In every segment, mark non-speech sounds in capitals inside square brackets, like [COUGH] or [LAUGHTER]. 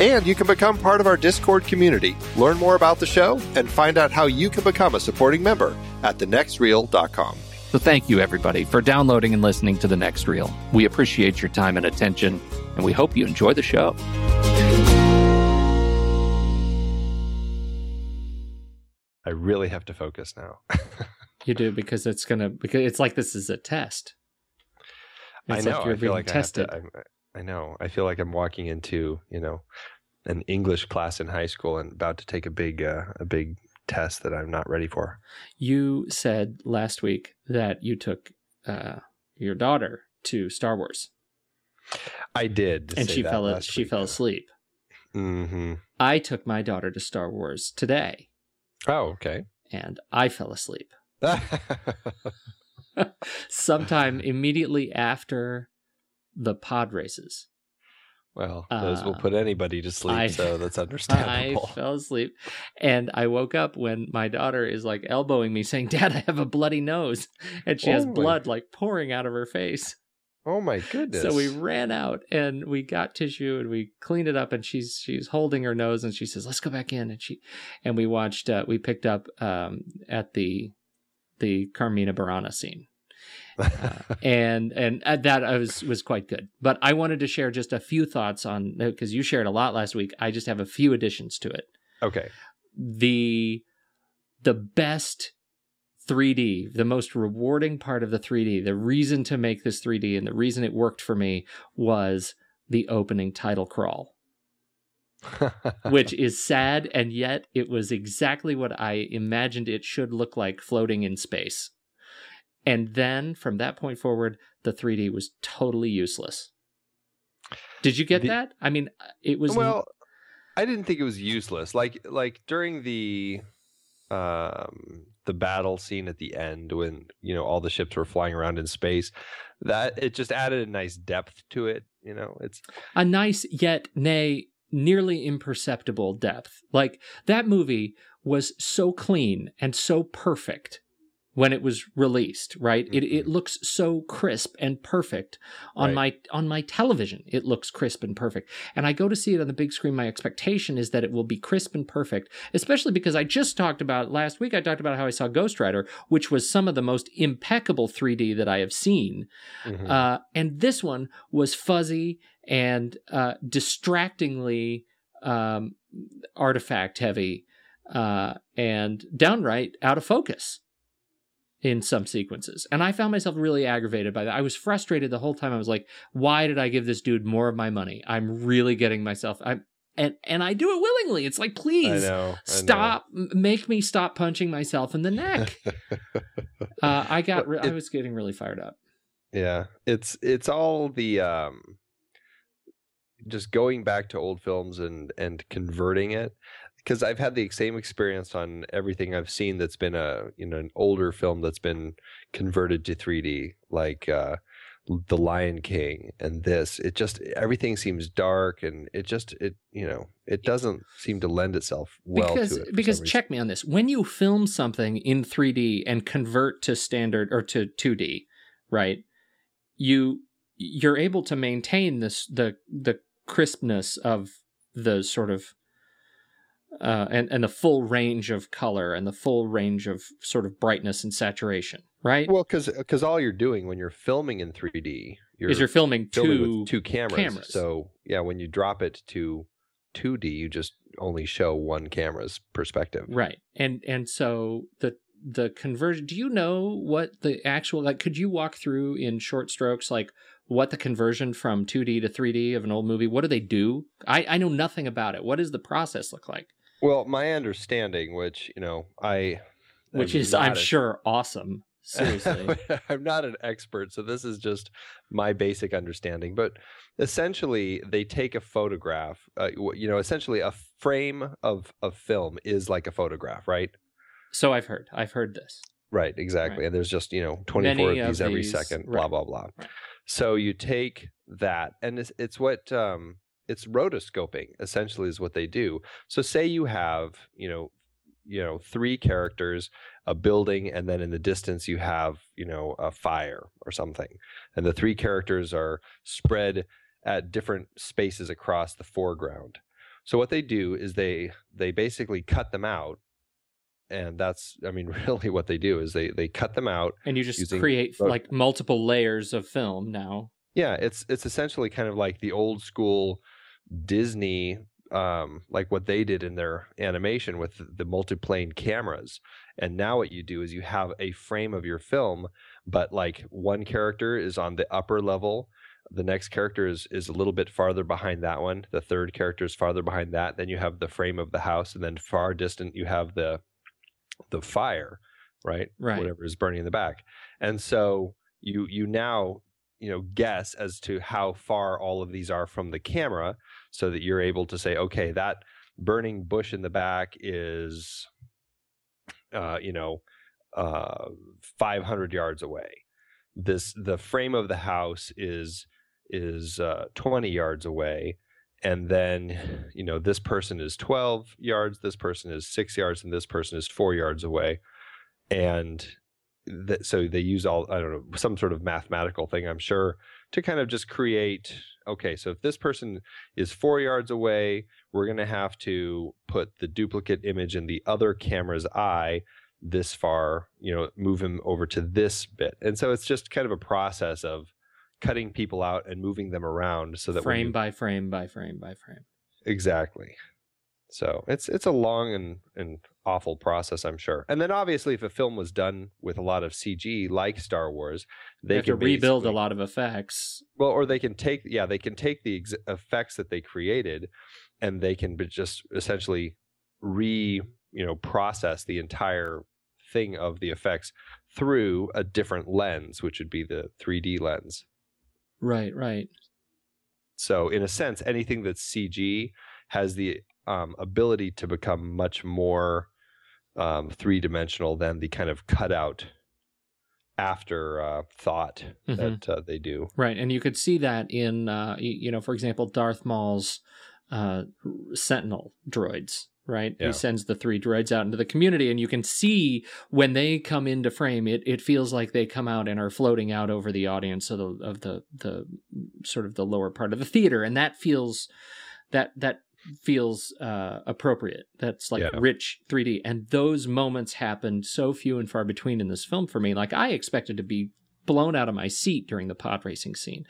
And you can become part of our Discord community, learn more about the show, and find out how you can become a supporting member at thenextreel.com. So thank you, everybody, for downloading and listening to The Next Reel. We appreciate your time and attention, and we hope you enjoy the show. I really have to focus now. [LAUGHS] you do because it's gonna because it's like this is a test. It's I know. Like you're I being like tested. I, to, I know. I feel like I'm walking into you know an English class in high school and about to take a big uh, a big test that I'm not ready for. You said last week that you took uh, your daughter to Star Wars. I did, and she fell she week. fell asleep. Mm-hmm. I took my daughter to Star Wars today. Oh, okay. And I fell asleep. [LAUGHS] [LAUGHS] Sometime immediately after the pod races. Well, those uh, will put anybody to sleep, I, so that's [LAUGHS] understandable. I fell asleep and I woke up when my daughter is like elbowing me, saying, Dad, I have a bloody nose. And she oh has my... blood like pouring out of her face. Oh my goodness. So we ran out and we got tissue and we cleaned it up and she's she's holding her nose and she says, Let's go back in and she and we watched uh, we picked up um, at the the Carmina Burana scene [LAUGHS] and and uh, that was was quite good. But I wanted to share just a few thoughts on because you shared a lot last week. I just have a few additions to it. Okay. The the best 3D, the most rewarding part of the 3D, the reason to make this 3D and the reason it worked for me was the opening title crawl. [LAUGHS] which is sad and yet it was exactly what I imagined it should look like floating in space. And then from that point forward, the 3D was totally useless. Did you get the, that? I mean, it was well. I didn't think it was useless. Like like during the um, the battle scene at the end when you know all the ships were flying around in space. That it just added a nice depth to it. You know, it's a nice yet nay nearly imperceptible depth. Like that movie was so clean and so perfect when it was released, right? Mm-hmm. It it mm-hmm. looks so crisp and perfect on right. my on my television. It looks crisp and perfect. And I go to see it on the big screen. My expectation is that it will be crisp and perfect, especially because I just talked about last week I talked about how I saw Ghost Rider, which was some of the most impeccable 3D that I have seen. Mm-hmm. Uh, and this one was fuzzy and uh, distractingly um, artifact heavy uh, and downright out of focus in some sequences. And I found myself really aggravated by that. I was frustrated the whole time. I was like, why did I give this dude more of my money? I'm really getting myself I'm and and I do it willingly. It's like, please I know, I stop, know. make me stop punching myself in the neck. [LAUGHS] uh, I got, re- it, I was getting really fired up. Yeah, it's it's all the um, just going back to old films and and converting it because I've had the same experience on everything I've seen that's been a you know an older film that's been converted to 3D, like uh, The Lion King and this. It just everything seems dark and it just it you know it doesn't seem to lend itself well because, to it. Because check me on this: when you film something in 3D and convert to standard or to 2D, right? You you're able to maintain this the the crispness of the sort of uh, and and the full range of color and the full range of sort of brightness and saturation, right? Well, because because all you're doing when you're filming in 3D, you're is you're filming, filming two two cameras. cameras. So yeah, when you drop it to 2D, you just only show one camera's perspective, right? And and so the the conversion. Do you know what the actual like? Could you walk through in short strokes like what the conversion from 2D to 3D of an old movie? What do they do? I I know nothing about it. What does the process look like? Well, my understanding, which you know, I, which is I'm a, sure awesome. Seriously, [LAUGHS] I'm not an expert, so this is just my basic understanding. But essentially, they take a photograph. Uh, you know, essentially, a frame of of film is like a photograph, right? So I've heard. I've heard this. Right, exactly. Right. And there's just you know 24 Many of these every these, second. Blah blah blah. Right. So you take that, and it's, it's what um, it's rotoscoping essentially is what they do. So say you have, you know, you know, three characters, a building, and then in the distance you have, you know, a fire or something. And the three characters are spread at different spaces across the foreground. So what they do is they they basically cut them out and that's i mean [LAUGHS] really what they do is they they cut them out and you just create like multiple layers of film now yeah it's it's essentially kind of like the old school Disney um, like what they did in their animation with the multiplane cameras. And now what you do is you have a frame of your film, but like one character is on the upper level. The next character is, is a little bit farther behind that one. The third character is farther behind that. Then you have the frame of the house, and then far distant you have the the fire, right? Right. Whatever is burning in the back. And so you you now you know guess as to how far all of these are from the camera so that you're able to say okay that burning bush in the back is uh, you know uh, 500 yards away. This the frame of the house is is uh, 20 yards away and then you know this person is 12 yards this person is 6 yards and this person is 4 yards away. And so they use all I don't know some sort of mathematical thing I'm sure to kind of just create okay so if this person is 4 yards away we're going to have to put the duplicate image in the other camera's eye this far you know move him over to this bit. And so it's just kind of a process of cutting people out and moving them around so that frame you, by frame by frame by frame. Exactly so it's it's a long and, and awful process, I'm sure. And then obviously, if a film was done with a lot of CG, like Star Wars, they, they can rebuild a lot of effects. Well, or they can take yeah, they can take the ex- effects that they created, and they can just essentially re you know process the entire thing of the effects through a different lens, which would be the 3D lens. Right, right. So in a sense, anything that's CG has the um, ability to become much more um, three dimensional than the kind of cutout after uh, thought Mhm. that uh, they do. Right, and you could see that in, uh, you know, for example, Darth Maul's uh, Sentinel droids. Right, Yeah. he sends the three droids out into the community, and you can see when they come into frame, it it feels like they come out and are floating out over the audience of the of the the sort of the lower part of the theater, and that feels that that feels uh, appropriate. That's like Yeah. rich 3D, and those moments happened so few and far between in this film for me. Like I expected to be blown out of my seat during the pod racing scene.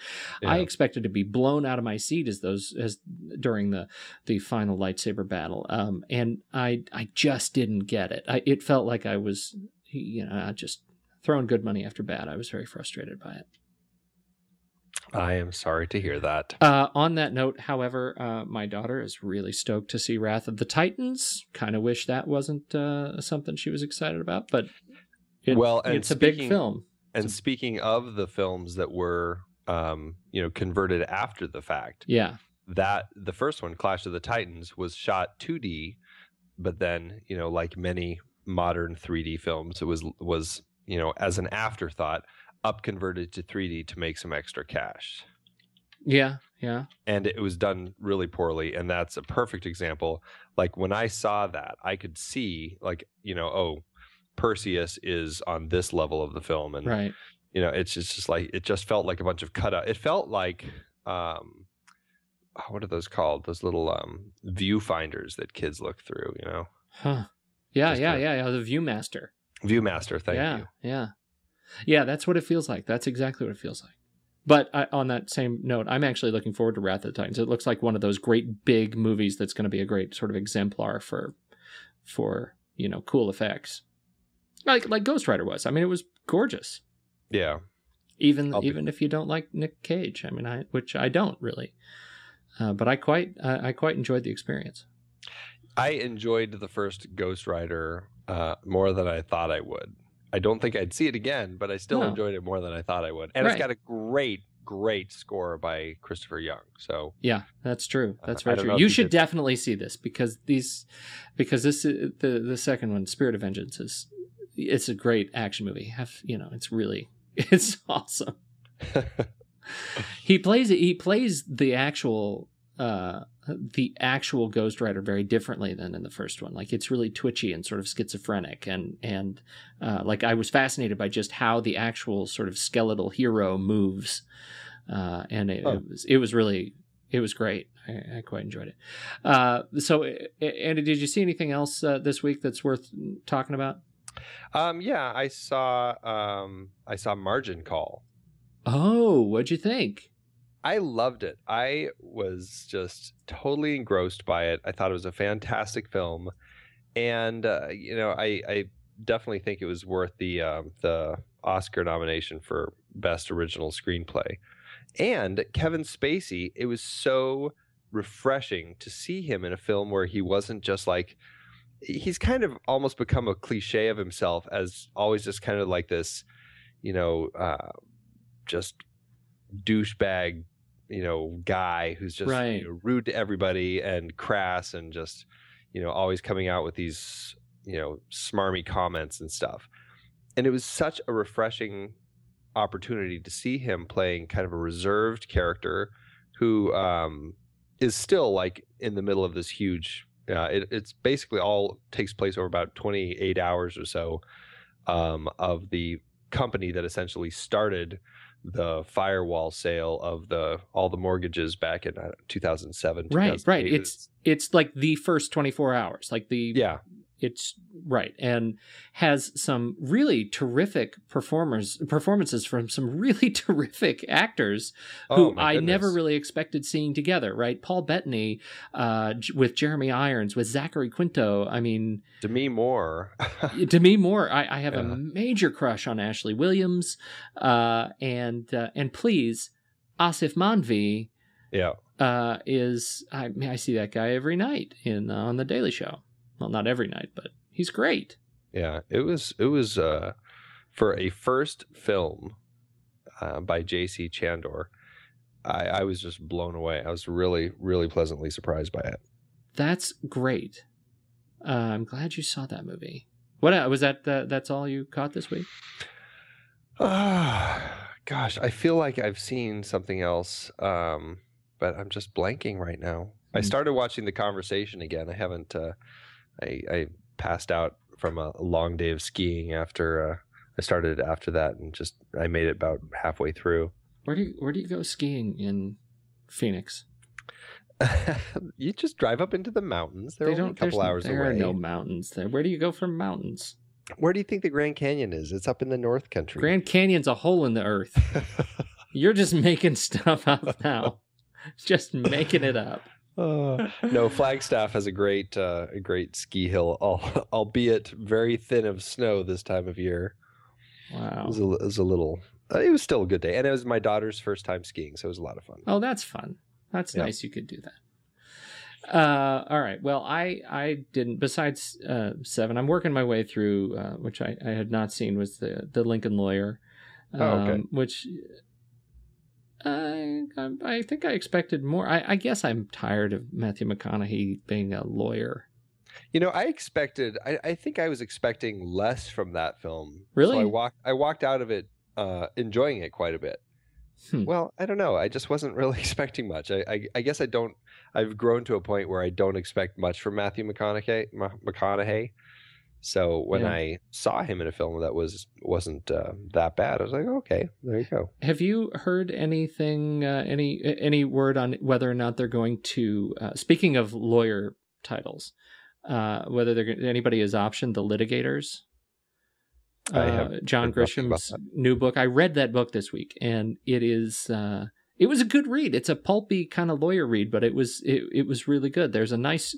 I expected to be blown out of my seat as those as during the the final lightsaber battle. Um, and I I just didn't get it. I it felt like I was you know just throwing good money after bad. I was very frustrated by it. I am sorry to hear that. Uh, on that note, however, uh, my daughter is really stoked to see Wrath of the Titans. Kind of wish that wasn't uh, something she was excited about, but it, Well, and it's a big film. And speaking of the films that were, um, you know, converted after the fact, Yeah, that the first one, Clash of the Titans, was shot 2D, but then, you know, like many modern 3D films, it was was you know as an afterthought up converted to 3D to make some extra cash. yeah, yeah. and it was done really poorly and that's a perfect example like when i saw that i could see like you know oh perseus is on this level of the film and Right. you know it's just, just like it just felt like a bunch of cutout it felt like um oh, what are those called those little um viewfinders that kids look through you know Huh. Yeah, Just yeah, yeah, yeah. The ViewMaster. viewmaster thank yeah, you Yeah. Yeah, that's what it feels like. That's exactly what it feels like. But I, on that same note, I'm actually looking forward to Wrath of the Titans. It looks like one of those great big movies that's going to be a great sort of exemplar for, for you know, cool effects, like like Ghost Rider was. I mean, it was gorgeous. yeah Even I'll be- even if you don't like Nick Cage, I mean, I which I don't really, uh, but I quite I, I quite enjoyed the experience. I enjoyed the first Ghost Rider uh, more than I thought I would. I don't think I'd see it again, but I still No. enjoyed it more than I thought I would. And Right. it's got a great, great score by Christopher Young. So Yeah, that's true. Uh, That's I very true. You should could- definitely see this because these, because this is- the the second one, Spirit of Vengeance, is it's a great action movie. Have you know? It's really [LAUGHS] it's awesome. [LAUGHS] He plays it. He plays the actual uh the actual Ghost Rider very differently than in the first one. Like it's really twitchy and sort of schizophrenic, and and uh, like I was fascinated by just how the actual sort of skeletal hero moves, uh, and it, Oh. it was it was really it was great. I, I quite enjoyed it. Uh, so, Andy, did you see anything else uh, this week that's worth talking about? um, yeah, I saw um, I saw Margin Call. Oh, what'd you think? I loved it. I was just totally engrossed by it. I thought it was a fantastic film, and uh, you know, I, I definitely think it was worth the um, the Oscar nomination for best original screenplay. And Kevin Spacey, it was so refreshing to see him in a film where he wasn't just like he's kind of almost become a cliche of himself as always just kind of like this, you know, uh, just douchebag, you know, guy who's just Right. you know, rude to everybody and crass and just, you know, always coming out with these, you know, smarmy comments and stuff. And it was such a refreshing opportunity to see him playing kind of a reserved character who um, is still like in the middle of this huge. Uh, it, it's basically all takes place over about 28 hours or so um, of the company that essentially started the firewall sale of the all the mortgages back in uh, 2007 Right, right. It's it's like the first 24 hours, like the yeah it's right and has some really terrific performers performances from some [LAUGHS] really terrific actors who Oh, my I never really expected seeing together right? Paul Bettany uh, with Jeremy Irons with Zachary Quinto I mean Demi Moore. Demi Moore I, I have a major crush on Ashley Williams uh, and uh, and please Aasif Mandvi yeah. uh, is I I see that guy every night in uh, on the Daily Show. Well, not every night, but he's great. Yeah, it was it was uh for a first film uh, by J.C. Chandor. I, I was just blown away. I was really really pleasantly surprised by it. That's great. Uh, I'm glad you saw that movie. What uh, was that? Uh, that's all you caught this week? Ah, [SIGHS] gosh, I feel like I've seen something else, um, but I'm just blanking right now. I Mm. started watching the conversation again. I haven't. Uh, I, I passed out from a long day of skiing after uh, I started after that, and just I made it about halfway through. Where do you Where do you go skiing in Phoenix? [LAUGHS] you just drive up into the mountains. They're only a couple hours there away. are no mountains there. Where do you go from mountains? Where do you think the Grand Canyon is? It's up in the North Country. Grand Canyon's a hole in the earth. [LAUGHS] You're just [LAUGHS] making stuff up now. just making it up. Uh, no, Flagstaff has a great, uh, a great ski hill, [LAUGHS] albeit very thin of snow this time of year. It Wow. was a, it was a little. Uh, it was still a good day, and it was my daughter's first time skiing, so it was a lot of fun. Oh, that's fun. That's Yeah. nice. You could do that. Uh, all right. Well, I I didn't. Besides uh, seven, I'm working my way through, uh, which I, I had not seen was the the Lincoln Lawyer, um, Oh, okay. which I I I think I expected more. I, I guess I'm tired of Matthew McConaughey being a lawyer. You know, I expected. I, I think I was expecting less from that film. Really? So I walked. I walked out of it uh, enjoying it quite a bit. Hmm. Well, I don't know. I just wasn't really [LAUGHS] expecting much. I, I, I guess I don't. I've grown to a point where I don't expect much from Matthew McConaughey. McConaughey. So when Yeah. I saw him in a film that was wasn't uh, that bad, I was like, okay, there you go. Have you heard anything, uh, any any word on whether or not they're going to? Uh, speaking of lawyer titles, uh, whether they're anybody has optioned the litigators. I have Uh, John Grisham's new book. I read that book this week, and it is uh, it was a good read. It's a pulpy kind of lawyer read, but it was it, it was really good. There's a nice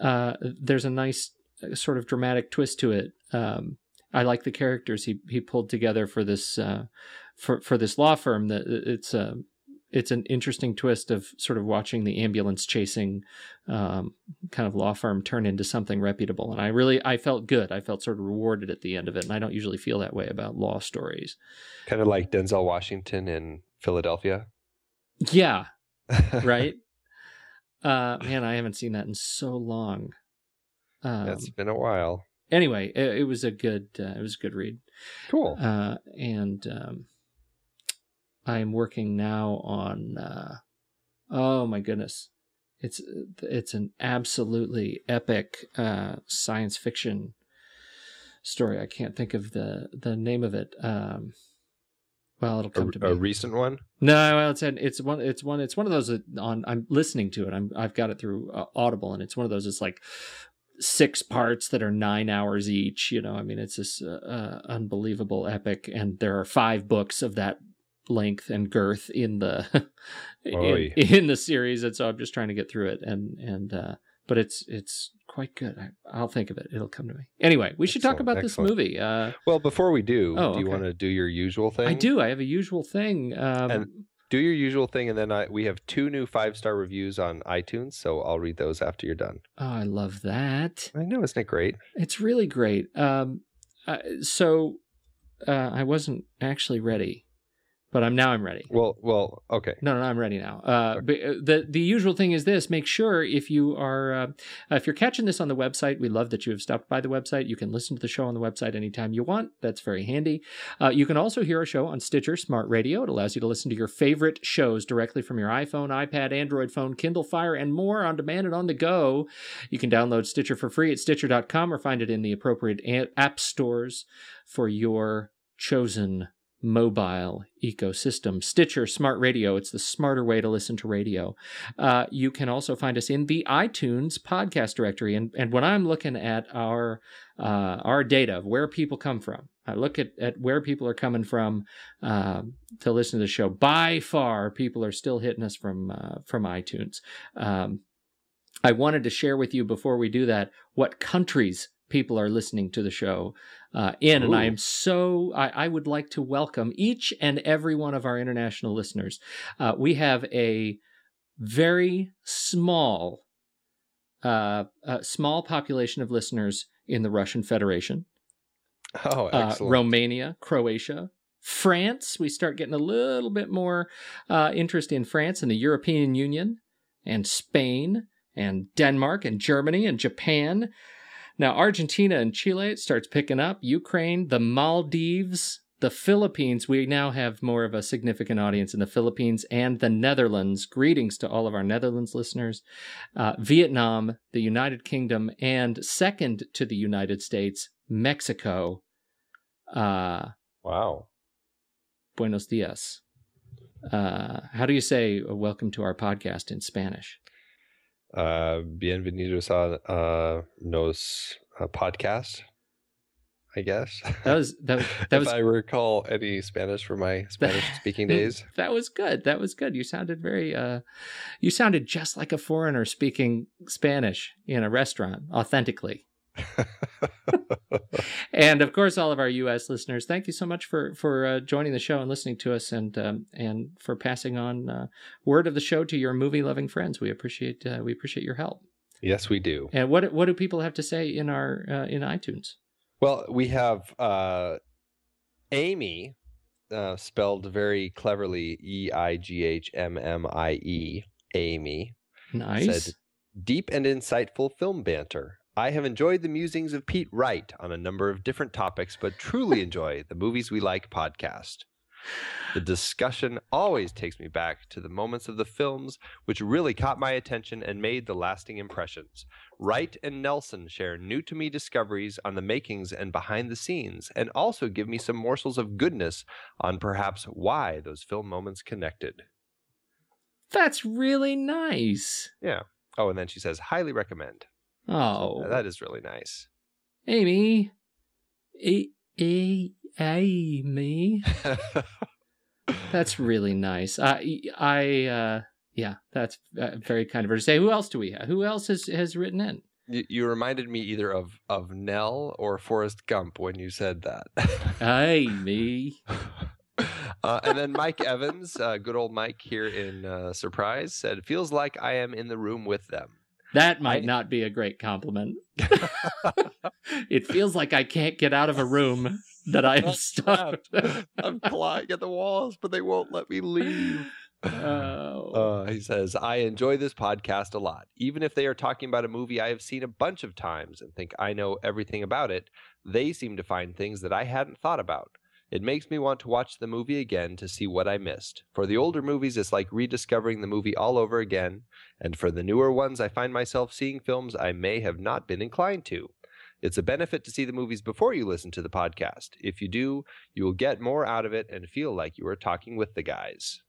uh, there's a nice sort of dramatic twist to it. Um, I like the characters he he pulled together for this uh, for for this law firm. That it's a it's an interesting twist of sort of watching the ambulance chasing um, kind of law firm turn into something reputable. And I really I felt good. I felt sort of rewarded at the end of it. And I don't usually feel that way about law stories. Kind of like Denzel Washington in Philadelphia. Yeah, [LAUGHS] right. uh, man, I haven't seen that in so long. Um, It's been a while. anyway, it, it was a good uh, it was a good read. Cool. uh, and um, I'm working now on. Uh, oh my goodness, it's it's an absolutely epic uh, science fiction story. I can't think of the the name of it. Um, well, it'll come to me. a, a recent one. No, well, it's an, it's one it's one it's one of those on I'm listening to it. I'm I've got it through uh, Audible, and it's one of those. It's like six parts that are nine hours each. You know, I mean, it's this uh, uh, unbelievable epic, and there are five books of that length and girth in the [LAUGHS] in, in the series, and so I'm just trying to get through it, and and uh, but it's it's quite good. I, I'll think of it. It'll come to me. Anyway, we should talk Excellent, about this movie. Uh, Well, before we do, Oh, do you okay. want to do your usual thing? I do. I have a usual thing. Um, And- Do your usual thing, and then I, we have two new five star reviews on iTunes, so I'll read those after you're done. oh, I love that. I know, isn't it great? It's really great. Um, uh, so uh, I wasn't actually ready, but I'm now I'm ready. Well, well, okay. No, no, I'm ready now. Uh, but, uh, the the usual thing is this: make sure if you are uh, if you're catching this on the website, we love that you have stopped by the website. You can listen to the show on the website anytime you want. That's very handy. Uh, you can also hear our show on Stitcher Smart Radio. It allows you to listen to your favorite shows directly from your iPhone, iPad, Android phone, Kindle Fire, and more on demand and on the go. You can download Stitcher for free at Stitcher.com or find it in the appropriate app stores for your chosen mobile ecosystem. Stitcher Smart Radio, it's the smarter way to listen to radio. Uh, you can also find us in the iTunes podcast directory. And, and when I'm looking at our uh, our data of where people come from, I look at, at where people are coming from uh, to listen to the show. By far, people are still hitting us from uh, from iTunes. Um, I wanted to share with you before we do that what countries people are listening to the show uh, in, and I am so I, I would like to welcome each and every one of our international listeners. Uh, we have a very small, uh, uh, small population of listeners in the Russian Federation, Oh, uh, excellent. Romania, Croatia. France, we start getting a little bit more uh, interest in France and the European Union, and Spain, and Denmark, and Germany, and Japan, Now, Argentina and Chile it starts picking up. Ukraine, the Maldives, the Philippines. We now have more of a significant audience in the Philippines and the Netherlands. Greetings to all of our Netherlands listeners. Uh, Vietnam, the United Kingdom, and second to the United States, Mexico. Uh, wow. Buenos dias. Uh, how do you say uh, welcome to our podcast in Spanish? Uh, bienvenidos a uh, nos uh, podcast. I guess that was that. Was, [LAUGHS] that if was. I recall any Spanish from my Spanish speaking [LAUGHS] days. That was good. That was good. You sounded very. Uh, you sounded just like a foreigner speaking Spanish in a restaurant, authentically. [LAUGHS] and of course, all of our U.S. listeners, thank you so much for for uh, joining the show and listening to us, and um, and for passing on uh, word of the show to your movie loving friends. We appreciate uh, we appreciate your help. Yes, we do. And what what do people have to say in our uh, in iTunes? Well, we have uh, Amy, uh, spelled very cleverly E I G H M M I E. Amy. Nice. Said, Deep and insightful film banter. I have enjoyed the musings of Pete Wright on a number of different topics, but truly [LAUGHS] enjoy the Movies We Like podcast. The discussion always takes me back to the moments of the films which really caught my attention and made the lasting impressions. Wright and Nelson share new to me discoveries on the makings and behind the scenes, and also give me some morsels of goodness on perhaps why those film moments connected. That's really nice. Yeah. Oh, and then she says, highly recommend. Oh, that is really nice. Amy. A- A- Amy. [LAUGHS] That's really nice. I, I, uh, yeah, that's uh, very kind of her to say. Who else do we have? Who else has has written in? you, you reminded me either of, of Nell or Forrest Gump when you said that. [LAUGHS] Amy. uh, and then Mike Evans, uh, good old Mike here in uh, Surprise, said, "Feels like I am in the room with them." That might I- not be a great compliment. [LAUGHS] [LAUGHS] it feels like I can't get out of a room that I am I'm stuck. I'm clawing at the walls, but they won't let me leave. Oh. Uh, he says, I enjoy this podcast a lot. Even if they are talking about a movie I have seen a bunch of times and think I know everything about it, they seem to find things that I hadn't thought about. It makes me want to watch the movie again to see what I missed. For the older movies, it's like rediscovering the movie all over again. And for the newer ones, I find myself seeing films I may have not been inclined to. It's a benefit to see the movies before you listen to the podcast. If you do, you will get more out of it and feel like you are talking with the guys.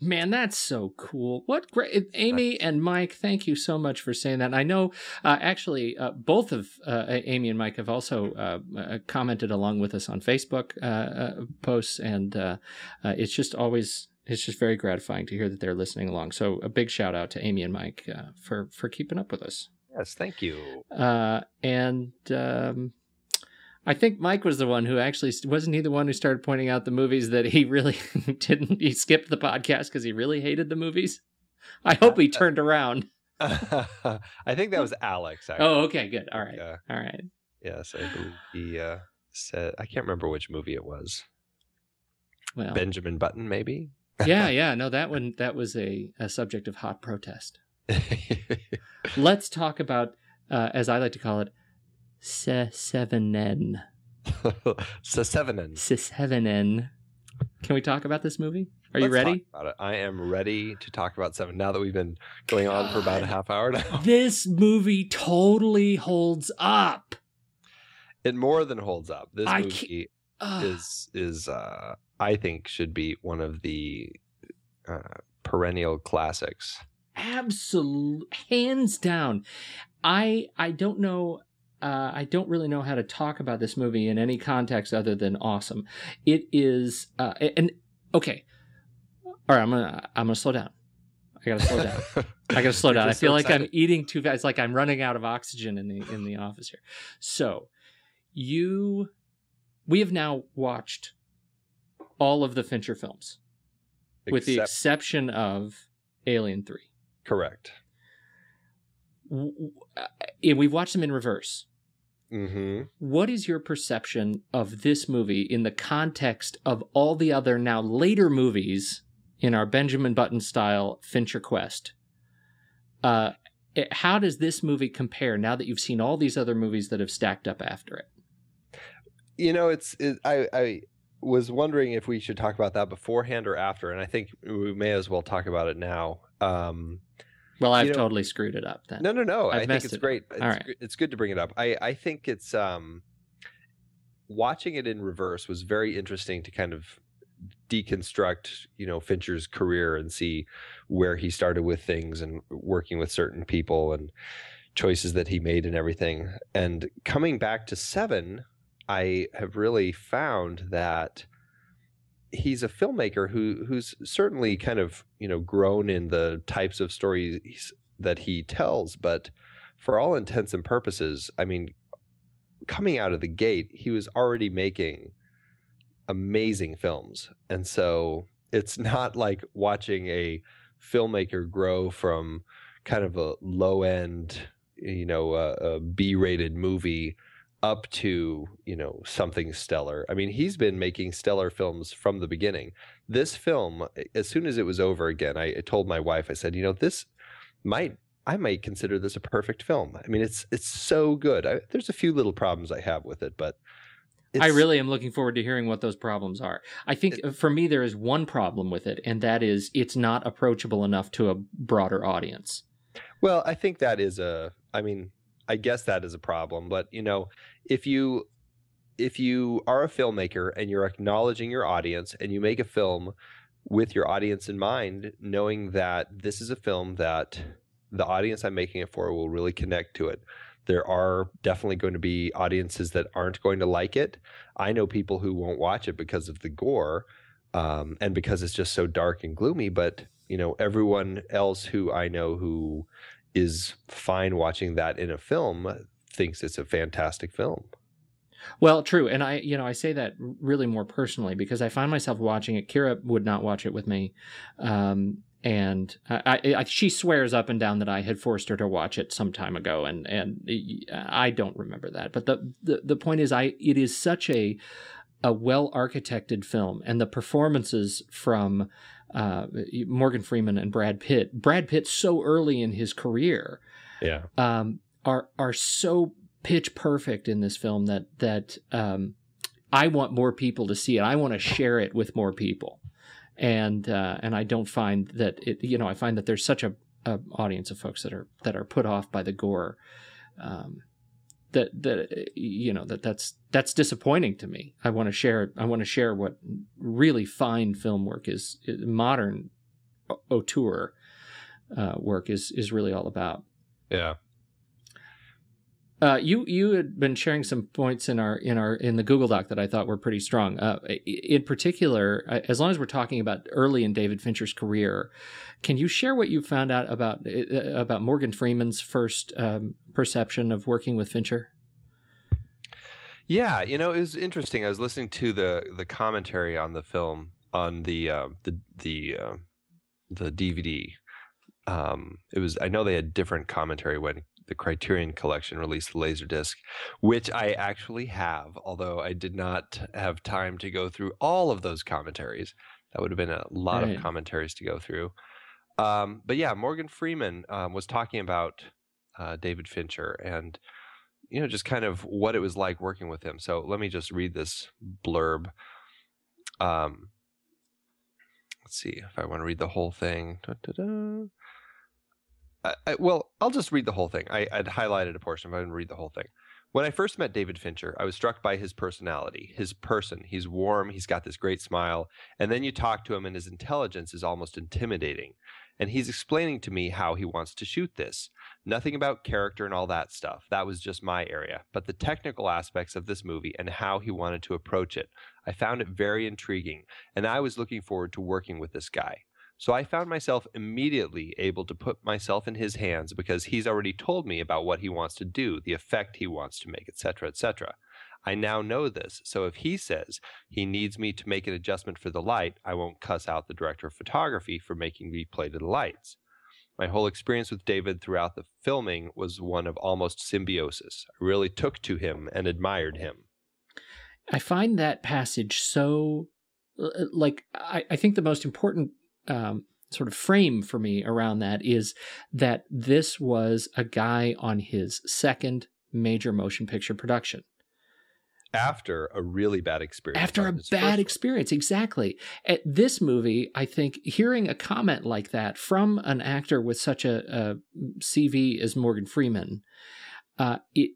Man, that's so cool. What great. Amy and Mike, thank you so much for saying that. I know, uh, actually, uh, both of uh, Amy and Mike have also uh, uh, commented along with us on Facebook uh, posts. And uh, uh, it's just always. It's just very gratifying to hear that they're listening along. So a big shout out to Amy and Mike uh, for for keeping up with us. Yes, thank you. Uh, and um, I think Mike was the one who actually wasn't he the one who started pointing out the movies that he really [LAUGHS] didn't. He skipped the podcast because he really hated the movies. I hope he [LAUGHS] turned around. I think that was Alex. [LAUGHS] Actually. Oh, okay, good. All right, all right. Yes, I believe he uh, said. I can't remember which movie it was. Well, Benjamin Button, maybe. yeah, yeah. No, that one that was a, a subject of hot protest. Let's talk about, uh, as I like to call it, Sesevenen. Sesevenen. [LAUGHS] Sesevenen. Can we talk about this movie? Are you Let's ready? talk about it. I am ready to talk about Seven. Now that we've been going on for about a half hour now, [LAUGHS] This movie totally holds up. it more than holds up. This I movie is is uh, I think should be one of the uh, perennial classics. absolute hands down i i don't know uh, I don't really know how to talk about this movie in any context other than awesome. It is, uh, and okay, all right. I'm gonna I'm gonna slow down. I gotta slow down. [LAUGHS] I gotta slow down. I feel so like I'm eating too fast. It's like I'm running out of oxygen in the in the office here. So, you, we have now watched all of the Fincher films, with the exception of Alien Three. correct. Uh, and we've watched them in reverse. hmm What is your perception of this movie in the context of all the other now later movies in our Benjamin Button style Fincher quest? Uh, it, how does this movie compare now that you've seen all these other movies that have stacked up after it? You know, it's it, I I was wondering if we should talk about that beforehand or after, and I think we may as well talk about it now. Um, well, I've you know, totally screwed it up then. No, no, no. I've i think it's it great. It's, All right. it's good to bring it up. I, I think it's um, watching it in reverse was very interesting to kind of deconstruct, you know, Fincher's career and see where he started with things and working with certain people and choices that he made and everything. And coming back to Seven, I have really found that he's a filmmaker who who's certainly kind of you know grown in the types of stories that he tells, but for all intents and purposes, I mean, coming out of the gate, he was already making amazing films, and so it's not like watching a filmmaker grow from kind of a low end, you know, a, a B rated movie up to you know something stellar. I mean, he's been making stellar films from the beginning. This film, as soon as it was over again, I, I told my wife, I said, you know, this might I might consider this a perfect film. I mean, it's it's so good. I, there's a few little problems I have with it, but I really am looking forward to hearing what those problems are. I think it, uh, for me there is one problem with it, and that is it's not approachable enough to a broader audience. Well, I think that is a. I mean, I guess that is a problem. But you know, if you if you are a filmmaker and you're acknowledging your audience and you make a film with your audience in mind, knowing that this is a film that the audience I'm making it for will really connect to it. There are definitely going to be audiences that aren't going to like it. I know people who won't watch it because of the gore um, and because it's just so dark and gloomy. But you know, everyone else who I know who is fine watching that in a film thinks it's a fantastic film. Well, true, and I, you know, I say that really more personally because I find myself watching it. Kira would not watch it with me, um, and I, I, she swears up and down that I had forced her to watch it some time ago, and and I don't remember that. But the the, the point is, I it is such a a well architected film, and the performances from uh, Morgan Freeman and Brad Pitt. Brad Pitt so early in his career, yeah, um, are are so pitch perfect in this film that that um, I want more people to see it. I want to share it with more people, and uh, and I don't find that it. You know, I find that there's such a, a audience of folks that are that are put off by the gore. Um, that that you know that that's that's disappointing to me. I want to share I want to share what really fine film work is, is modern auteur uh, work is is really all about. Yeah. Uh, you you had been sharing some points in our in our in the Google Doc that I thought were pretty strong. Uh, in particular, as long as we're talking about early in David Fincher's career, can you share what you found out about uh, about Morgan Freeman's first um, perception of working with Fincher? Yeah, you know, it was interesting. I was listening to the the commentary on the film on the uh, the the uh, the DVD. Um, it was I know they had different commentary when the Criterion Collection released the Laserdisc, which I actually have, although I did not have time to go through all of those commentaries. That would have been a lot right. of commentaries to go through. Um, but yeah, Morgan Freeman um, was talking about uh, David Fincher and you know just kind of what it was like working with him. So let me just read this blurb. Um, let's see if I want to read the whole thing. Da-da-da. I, well, I'll just read the whole thing. I, would highlighted a portion, but I didn't read the whole thing. When I first met David Fincher, I was struck by his personality, his person. He's warm, he's got this great smile, and then you talk to him, and his intelligence is almost intimidating. And he's explaining to me how he wants to shoot this. Nothing about character and all that stuff. That was just my area. But the technical aspects of this movie and how he wanted to approach it, I found it very intriguing, and I was looking forward to working with this guy. So I found myself immediately able to put myself in his hands because he's already told me about what he wants to do, the effect he wants to make, etc., etc. I now know this, so if he says he needs me to make an adjustment for the light, I won't cuss out the director of photography for making me play to the lights. My whole experience with David throughout the filming was one of almost symbiosis. I really took to him and admired him. I find that passage so uh, uh, like I, I think the most important um, sort of frame for me around that is that this was a guy on his second major motion picture production after a really bad experience. After a bad experience, exactly. At this movie, I think hearing a comment like that from an actor with such a, a CV as Morgan Freeman, uh, it,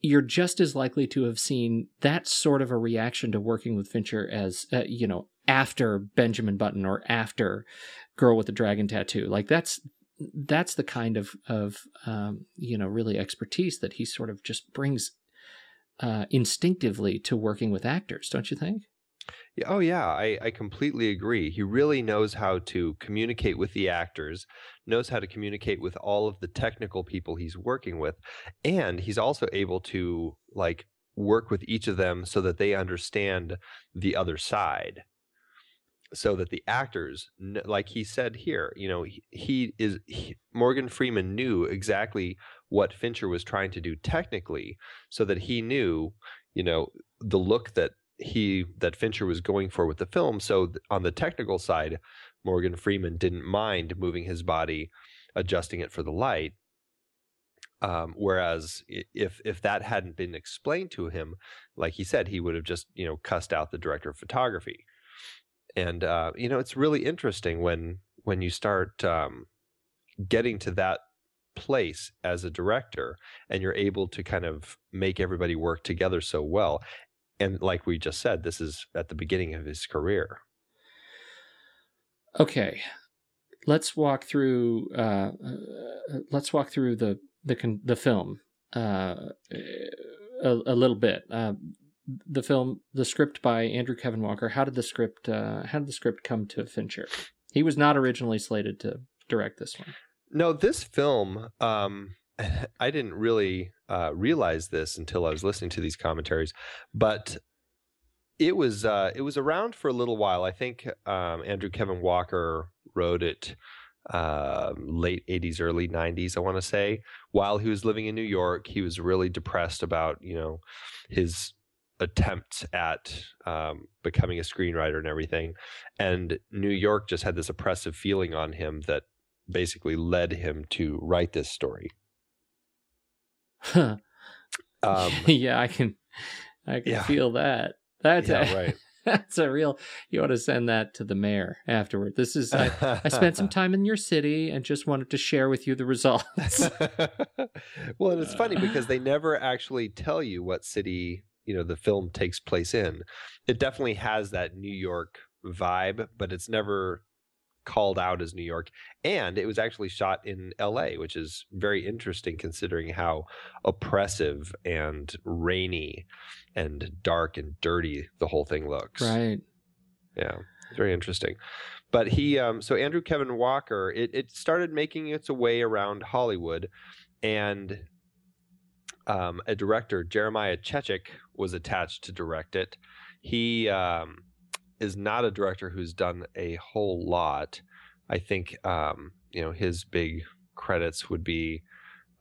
you're just as likely to have seen that sort of a reaction to working with Fincher as uh, you know after Benjamin Button or after Girl with the Dragon Tattoo. Like that's that's the kind of of um, you know really expertise that he sort of just brings uh, instinctively to working with actors, don't you think? Oh yeah, I, I completely agree. He really knows how to communicate with the actors, knows how to communicate with all of the technical people he's working with, and he's also able to like work with each of them so that they understand the other side so that the actors like he said here you know he, is he, morgan freeman knew exactly what fincher was trying to do technically so that he knew you know the look that he that fincher was going for with the film. So on the technical side morgan freeman didn't mind moving his body adjusting it for the light um, whereas if if that hadn't been explained to him, like he said, he would have just you know cussed out the director of photography and uh, you know it's really interesting when when you start um, getting to that place as a director and you're able to kind of make everybody work together so well and like we just said this is at the beginning of his career. Okay let's walk through uh, uh, let's walk through the the the film uh, a, a, little bit. Uh, the film, the script by Andrew Kevin Walker. How did the script? Uh, how did the script come to Fincher? He was not originally slated to direct this one. No, this film. Um, [LAUGHS] I didn't really uh, realize this until I was listening to these commentaries, but it was uh, it was around for a little while. I think um, Andrew Kevin Walker wrote it uh, late 80s early 90s i want to say while he was living in new york he was really depressed about you know his attempt at um, becoming a screenwriter and everything. And New York just had this oppressive feeling on him that basically led him to write this story. Huh. Um, [LAUGHS] yeah, I can, I can yeah. feel that. That's yeah, a, right. [LAUGHS] That's a real. You ought to send that to the mayor afterward. This is. I, I spent some [LAUGHS] time in your city and just wanted to share with you the results. well, and it's funny because they never actually tell you what city you know the film takes place in. It definitely has that new york vibe but it's never called out as new york and it was actually shot in la which is very interesting considering how oppressive and rainy and dark and dirty the whole thing looks. Right. Yeah it's very interesting. But he um so andrew kevin walker it, it started making its way around hollywood and um, a director, Jeremiah Chechik, was attached to direct it. He um, is not a director who's done a whole lot. I think um, you know his big credits would be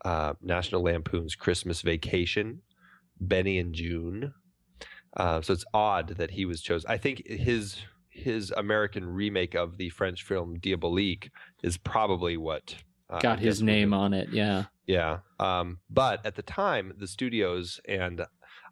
uh, National Lampoon's Christmas Vacation, Benny and Joon. Uh, so it's odd that he was chosen. I think his his American remake of the French film Diabolique is probably what uh, got his name on it. Yeah, yeah. Um, but at the time, the studios and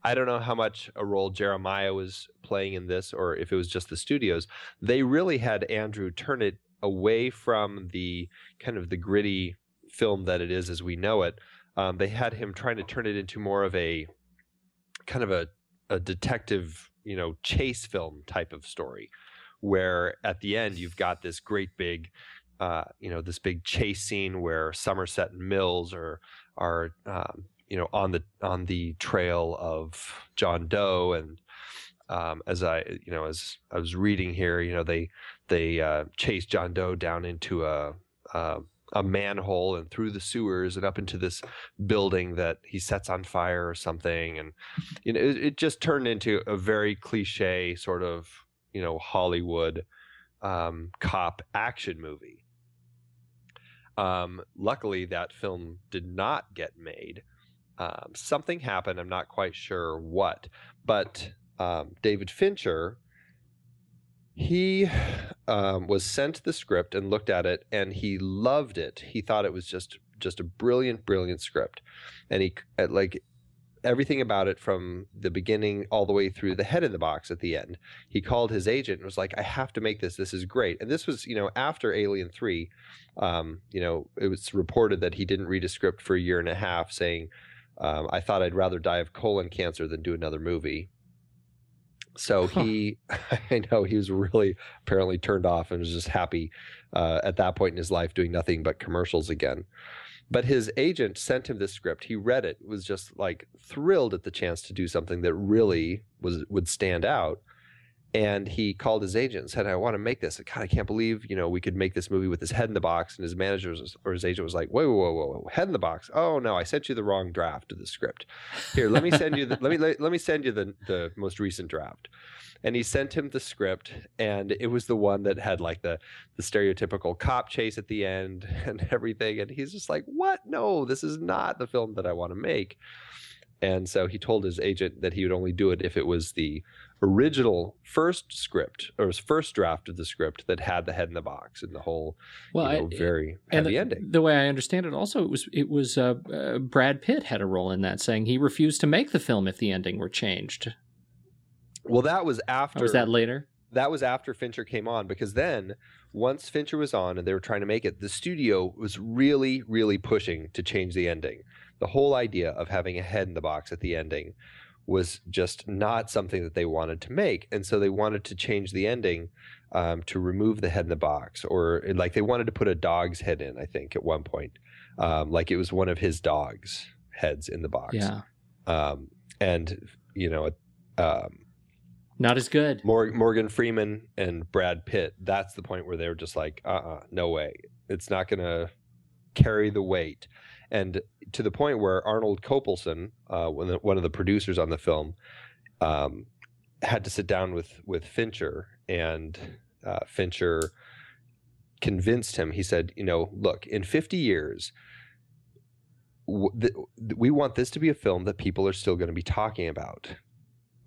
I don't know how much a role Jeremiah was playing in this, or if it was just the studios. They really had Andrew turn it away from the kind of the gritty film that it is as we know it. Um, they had him trying to turn it into more of a kind of a, a detective, you know, chase film type of story, where at the end you've got this great big uh, you know this big chase scene where Somerset and Mills are are um, you know on the on the trail of John Doe. And um, as I you know as I was reading here you know they they uh, chase John Doe down into a, a a manhole and through the sewers and up into this building that he sets on fire or something. And you know it, it just turned into a very cliche sort of you know Hollywood um, cop action movie um, luckily, that film did not get made. Um, something happened. I'm not quite sure what, but um, David Fincher, he um, was sent the script and looked at it, and he loved it. He thought it was just just a brilliant, brilliant script, and he like everything about it from the beginning all the way through the head in the box at the end. He called his agent and was like, "I have to make this. This is great." And this was, you know, after Alien Three. Um, you know, it was reported that he didn't read a script for a year and a half, saying, um, "I thought I'd rather die of colon cancer than do another movie." So huh. he, [LAUGHS] I know he was really apparently turned off and was just happy uh, at that point in his life doing nothing but commercials again. But his agent sent him this script. He read it, was just like thrilled at the chance to do something that really was would stand out. And he called his agent and said, "I want to make this. God, I can't believe you know we could make this movie with his head in the box." And his manager was, or his agent was like, "Whoa, whoa, whoa, whoa, head in the box? Oh no, I sent you the wrong draft of the script. Here, let me send you the let me let, let me send you the the most recent draft." and he sent him the script and it was the one that had like the the stereotypical cop chase at the end [LAUGHS] and everything and he's just like what no this is not the film that i want to make and so he told his agent that he would only do it if it was the original first script or his first draft of the script that had the head in the box and the whole well, you know, I, very heavy the, ending. The way I understand it, also it was it was uh, uh, Brad Pitt had a role in that, saying he refused to make the film if the ending were changed. Well, that was after. Or was that later? That was after Fincher came on because then once Fincher was on and they were trying to make it, the studio was really, really pushing to change the ending. The whole idea of having a head in the box at the ending was just not something that they wanted to make. And so they wanted to change the ending um, to remove the head in the box, or like they wanted to put a dog's head in, I think, at one point. Um, like it was one of his dog's heads in the box. Yeah. Um, and, you know, um, not as good. Morgan Freeman and Brad Pitt. That's the point where they were just like, uh, uh-uh, uh no way. It's not going to carry the weight. And to the point where Arnold Kopelson, uh, one of the producers on the film, um, had to sit down with with Fincher, and uh, Fincher convinced him. He said, "You know, look, in 50 years." we want this to be a film that people are still going to be talking about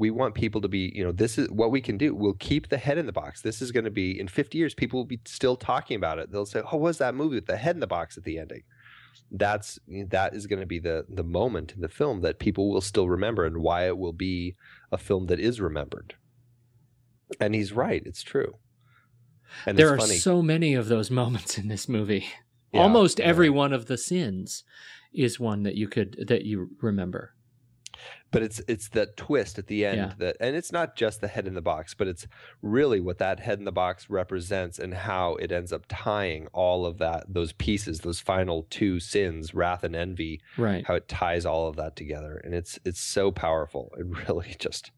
we want people to be, you know, this is what we can do. We'll keep the head in the box. This is going to be in 50 years, people will be still talking about it. They'll say, "Oh, was that movie with the head in the box at the ending?" That's that is going to be the the moment in the film that people will still remember and why it will be a film that is remembered. And he's right; it's true. And there are funny. so many of those moments in this movie. Yeah, Almost every one of the sins is one that you could that you remember but it's it's that twist at the end yeah. that and it's not just the head in the box but it's really what that head in the box represents and how it ends up tying all of that those pieces those final two sins wrath and envy right. how it ties all of that together. And it's it's so powerful. It [LAUGHS] really just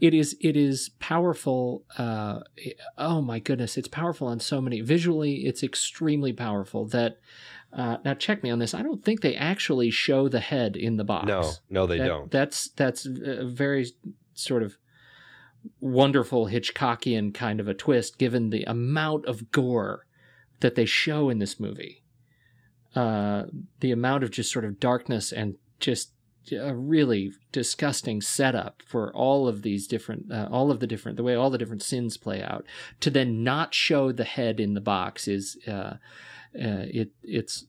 it is it is powerful uh oh my goodness it's powerful on so many visually it's extremely powerful that uh, now check me on this. I don't think they actually show the head in the box. No, no, they that, don't. That's that's a very sort of wonderful Hitchcockian kind of a twist, given the amount of gore that they show in this movie. Uh, the amount of just sort of darkness and just a really disgusting setup for all of these different, uh, all of the different, the way all the different sins play out. To then not show the head in the box is. Uh, uh, it it's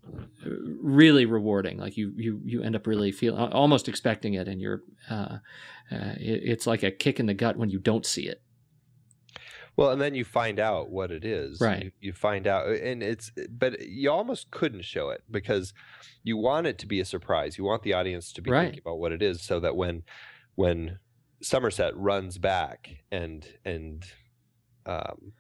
really rewarding. Like you you you end up really feel almost expecting it, and you're uh, uh, it, it's like a kick in the gut when you don't see it. Well, and then you find out what it is. Right. You, you, find out, and it's, but you almost couldn't show it because you want it to be a surprise. You want the audience to be right. thinking about what it is, so that when, when Somerset runs back and and um,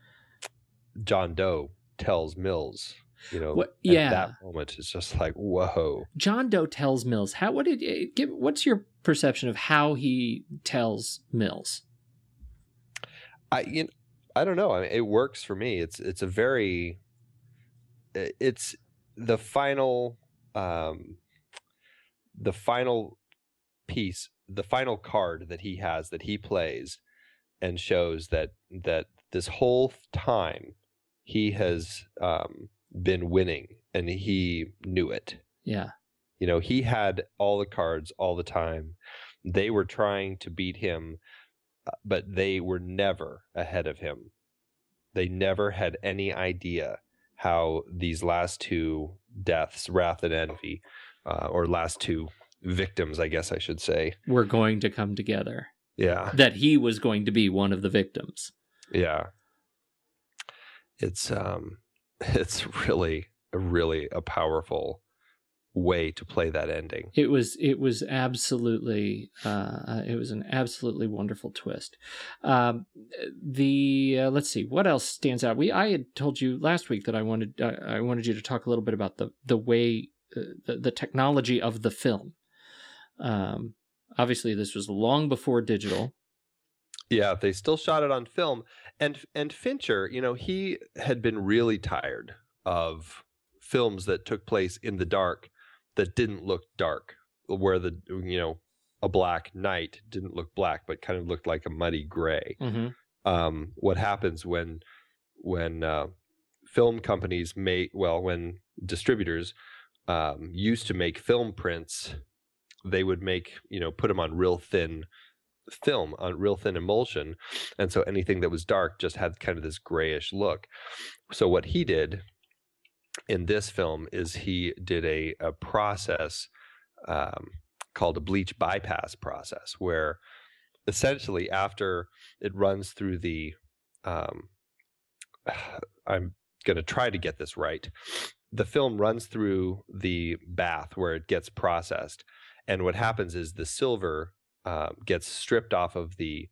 John Doe tells Mills you know what, yeah that moment is just like whoa john doe tells mills how what did it give what's your perception of how he tells mills i you know, i don't know I mean, it works for me it's it's a very it's the final um the final piece the final card that he has that he plays and shows that that this whole time he has um been winning and he knew it. Yeah. You know, he had all the cards all the time. They were trying to beat him, but they were never ahead of him. they never had any idea how these last two deaths, Wrath and Envy, uh, or last two victims, I guess I should say, were going to come together. Yeah. That he was going to be one of the victims. Yeah. It's um [LAUGHS] it's really really a powerful way to play that ending. It was it was absolutely uh, it was an absolutely wonderful twist. Um, the uh, let's see what else stands out. We I had told you last week that I wanted uh, I wanted you to talk a little bit about the the way uh, the, the technology of the film. Um, obviously, this was long before digital. Yeah, they still shot it on film, and and Fincher, you know, he had been really tired of films that took place in the dark that didn't look dark, where the you know a black night didn't look black, but kind of looked like a muddy gray. Mm-hmm. Um, what happens when when uh, film companies make well when distributors um, used to make film prints, they would make you know put them on real thin film on real thin emulsion and so anything that was dark just had kind of this grayish look so what he did in this film is he did a, a process um, called a bleach bypass process, where essentially after it runs through the, um, [SIGHS] I'm going to try to get this right. The film runs through the bath where it gets processed, and what happens is the silver uh, gets stripped off of the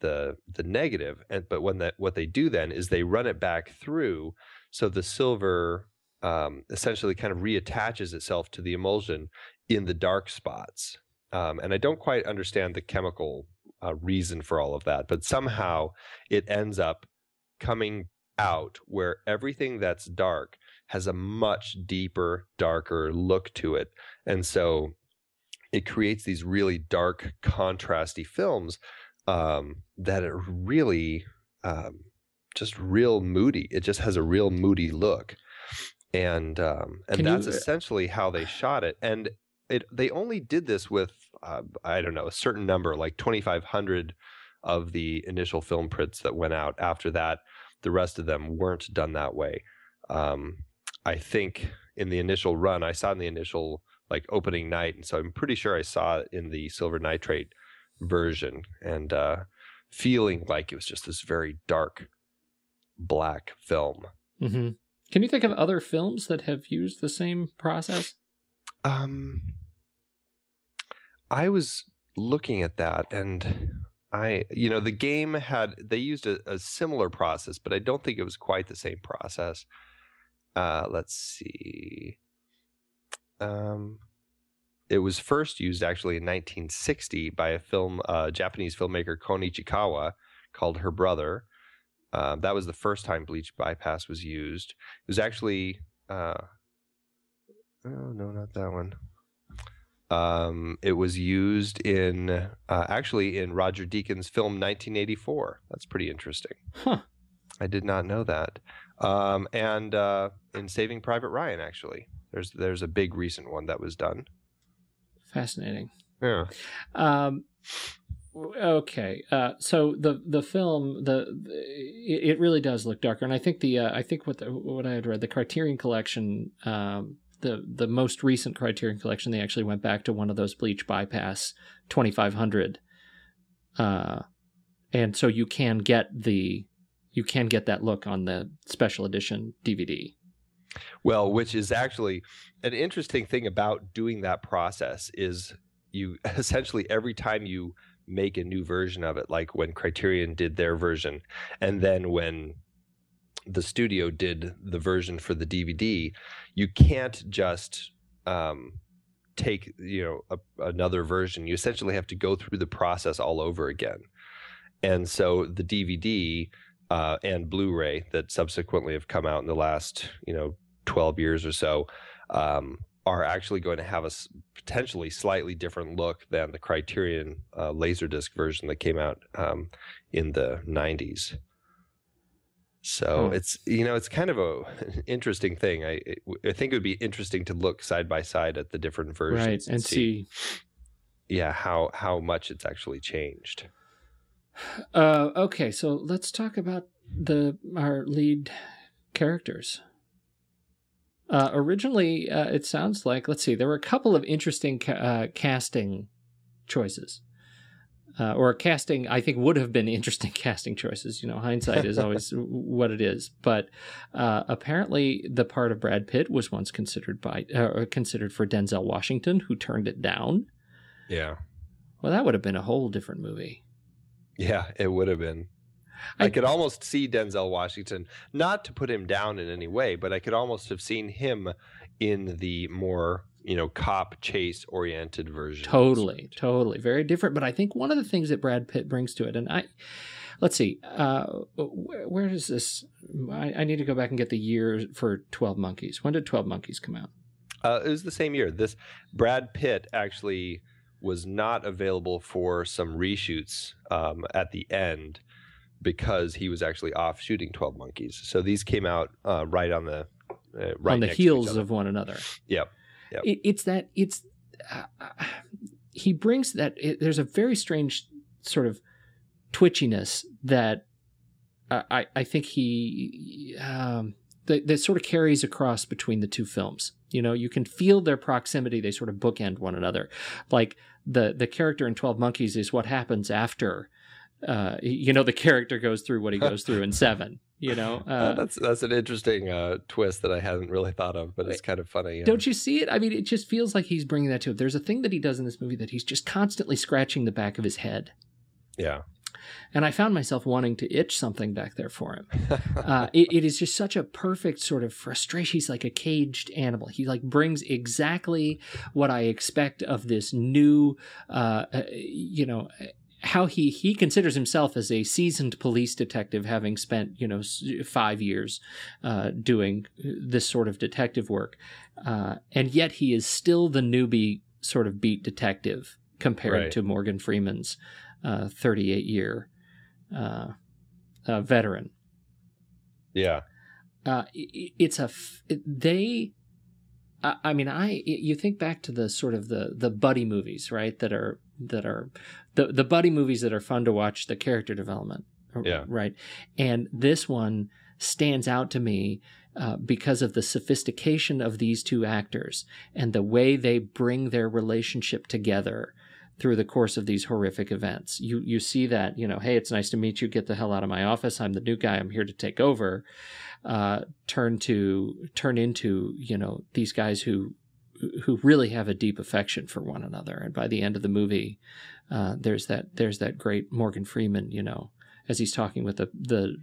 the the negative, and but when that what they do then is they run it back through, so the silver um, essentially kind of reattaches itself to the emulsion in the dark spots. Um, and I don't quite understand the chemical uh, reason for all of that, but somehow it ends up coming out where everything that's dark has a much deeper, darker look to it. And so it creates these really dark, contrasty films um, that are really um, just real moody. It just has a real moody look and um, and Can that's you, uh, essentially how they shot it. And it they only did this with uh, I don't know a certain number, like twenty five hundred of the initial film prints that went out. After that, the rest of them weren't done that way. Um, I think in the initial run, I saw in the initial like opening night, and so I'm pretty sure I saw it in the silver nitrate version, and uh, feeling like it was just this very dark black film. Mm-hmm. Can you think of other films that have used the same process? Um, I was looking at that and I, you know, the game had, they used a, a similar process, but I don't think it was quite the same process. Uh, let's see. Um, it was first used actually in 1960 by a film, uh, Japanese filmmaker Kon Ichikawa called Her Brother. Uh, that was the first time bleach bypass was used. It was actually, uh, oh no, not that one. Um, it was used in uh, actually in Roger Deakins' film 1984. That's pretty interesting. Huh. I did not know that. Um, and uh, in Saving Private Ryan, actually, there's there's a big recent one that was done. Fascinating. Yeah. Um, okay uh, so the the film the, the, it really does look darker and i think the uh, i think what the, what i had read the criterion collection um, the the most recent criterion collection they actually went back to one of those bleach bypass 2500 uh, and so you can get the you can get that look on the special edition dvd well which is actually an interesting thing about doing that process is you [LAUGHS] essentially every time you make a new version of it, like when Criterion did their version, and then when the studio did the version for the DVD, you can't just um, take you know a, another version. You essentially have to go through the process all over again. And so the DVD uh, and Blu-ray that subsequently have come out in the last you know 12 years or so um, are actually going to have a potentially slightly different look than the Criterion uh, Laserdisc version that came out um, in the 90s. So hmm. it's you know it's kind of a an [LAUGHS] interesting thing. I I think it would be interesting to look side by side at the different versions right, and, and see, see, yeah, how how much it's actually changed. Uh, okay, so let's talk about the our lead characters. Uh, originally, uh, it sounds like let's see, there were a couple of interesting ca- uh, casting choices, uh, or casting I think would have been [LAUGHS] interesting casting choices. You know, hindsight is always [LAUGHS] what it is. But uh, apparently, the part of Brad Pitt was once considered by uh, considered for Denzel Washington, who turned it down. Yeah. Well, that would have been a whole different movie. Yeah, it would have been. I, I, could almost see Denzel Washington, not to put him down in any way, but I could almost have seen him in the more, you know, cop chase oriented version. Totally, totally. Very different. But I think one of the things that Brad Pitt brings to it, and I, let's see, uh, where, where is this? I, I, need to go back and get the year for 12 Monkeys. When did 12 Monkeys come out? Uh, it was the same year. This Brad Pitt actually was not available for some reshoots um, at the end because he was actually off shooting 12 monkeys so these came out uh, right on the uh, right on the heels of one another yep, yep. It, it's that it's uh, he brings that it, there's a very strange sort of twitchiness that I, I think he um, that, that sort of carries across between the two films. You know, you can feel their proximity; they sort of bookend one another. Like the the character in Twelve Monkeys is what happens after. Uh, you know, the character goes through what he goes through in Seven. You know, [LAUGHS] uh, that's that's an interesting uh, twist that I hadn't really thought of, but it's kind of funny. Yeah. Don't you see it? I mean, it just feels like he's bringing that to it. There's a thing that he does in this movie that he's just constantly scratching the back of his head. Yeah. And I found myself wanting to itch something back there for him. [LAUGHS] Uh, it, it is just such a perfect sort of frustration. He's like a caged animal. He like brings exactly what I expect of this new, uh, uh you know, how he he considers himself as a seasoned police detective, having spent you know five years uh, doing this sort of detective work, uh, and yet he is still the newbie sort of beat detective compared right. to Morgan Freeman's uh, 38 year uh, uh, veteran. Yeah. Uh, it, it's a f- they. I, I mean, I you think back to the sort of the the buddy movies, right? That are that are the the buddy movies that are fun to watch. The character development, yeah, right. And this one stands out to me uh, because of the sophistication of these two actors and the way they bring their relationship together through the course of these horrific events. You you see that, you know, hey, it's nice to meet you. Get the hell out of my office. I'm the new guy. I'm here to take over. Uh, turn to turn into you know these guys who who really have a deep affection for one another. And by the end of the movie, uh, there's that there's that great Morgan Freeman, you know, as he's talking with the the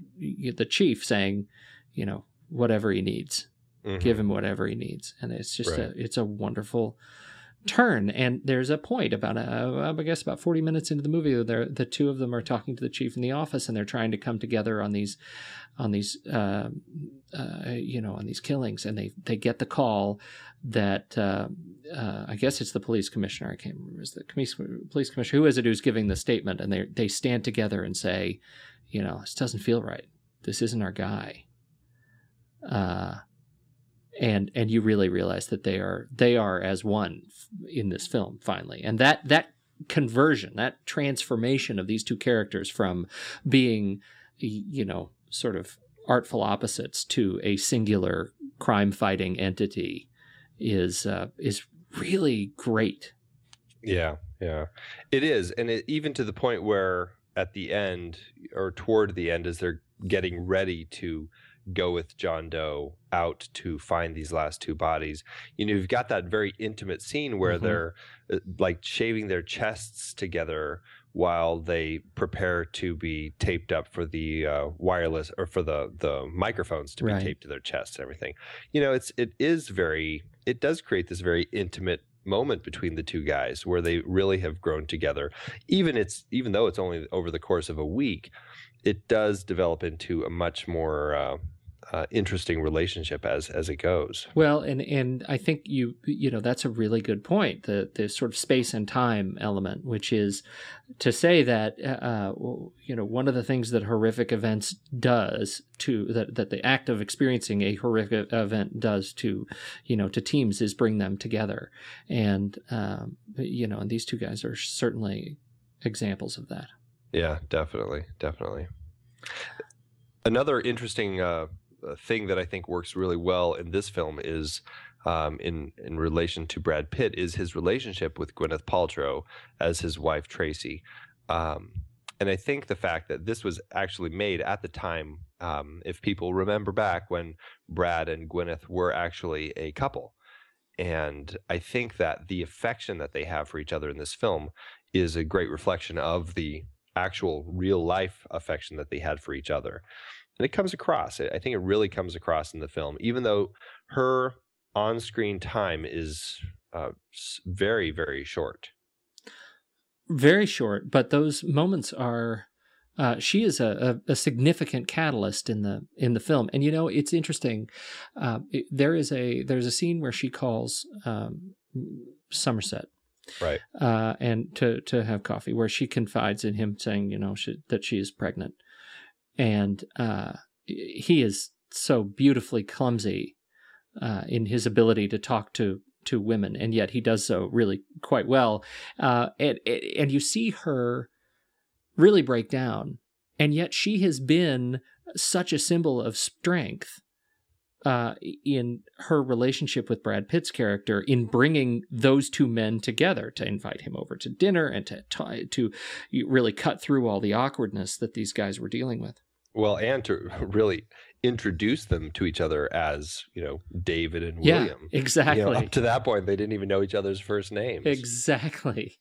the chief, saying, you know, whatever he needs, mm-hmm. give him whatever he needs, and it's just right. a it's a wonderful turn and there's a point about uh, i guess about 40 minutes into the movie the two of them are talking to the chief in the office and they're trying to come together on these on these uh, uh, you know on these killings and they they get the call that uh, uh, i guess it's the police commissioner i can't remember is the police commissioner who is it who's giving the statement and they they stand together and say you know this doesn't feel right. This isn't our guy. Uh and and you really realize that they are they are as one in this film finally. And that that conversion that transformation of these two characters from being you know sort of artful opposites to a singular crime fighting entity is uh, is really great. Yeah yeah. It is. And it, even to the point where at the end or toward the end as they're getting ready to go with John Doe out to find these last two bodies. You know, you've got that very intimate scene where mm-hmm. they're uh, like shaving their chests together while they prepare to be taped up for the uh, wireless or for the the microphones to be right. taped to their chests and everything. You know, it's it is very it does create this very intimate moment between the two guys where they really have grown together even it's even though it's only over the course of a week it does develop into a much more uh, uh, interesting relationship as as it goes. Well, and and I think you you know that's a really good point. The the sort of space and time element, which is to say that uh, you know one of the things that horrific events does to that that the act of experiencing a horrific event does to you know to teams is bring them together, and um, you know and these two guys are certainly examples of that. Yeah, definitely, definitely Another interesting uh, thing that I think works really well in this film is um, in in relation to Brad Pitt is his relationship with Gwyneth Paltrow as his wife Tracy. Um, and I think the fact that this was actually made at the time, um, if people remember back when Brad and Gwyneth were actually a couple. And I think that the affection that they have for each other in this film is a great reflection of the actual real life affection that they had for each other. And it comes across. I think it really comes across in the film, even though her on screen time is uh, very, very short. Very short, but those moments are. Uh, she is a, a, a, significant catalyst in the in the film, and you know it's interesting. Uh, it, there is a there's a scene where she calls um, Somerset, right, uh, and to to have coffee, where she confides in him, saying you know she, that she is pregnant, and uh, he is so beautifully clumsy uh, in his ability to talk to to women, and yet he does so really quite well. Uh, and and you see her really break down, and yet she has been such a symbol of strength uh, in her relationship with Brad Pitt's character in bringing those two men together to invite him over to dinner and to to really cut through all the awkwardness that these guys were dealing with. Well, and to [LAUGHS] really introduce them to each other as you know David and yeah, William. Exactly. You know, up to that point, they didn't even know each other's first names. Exactly.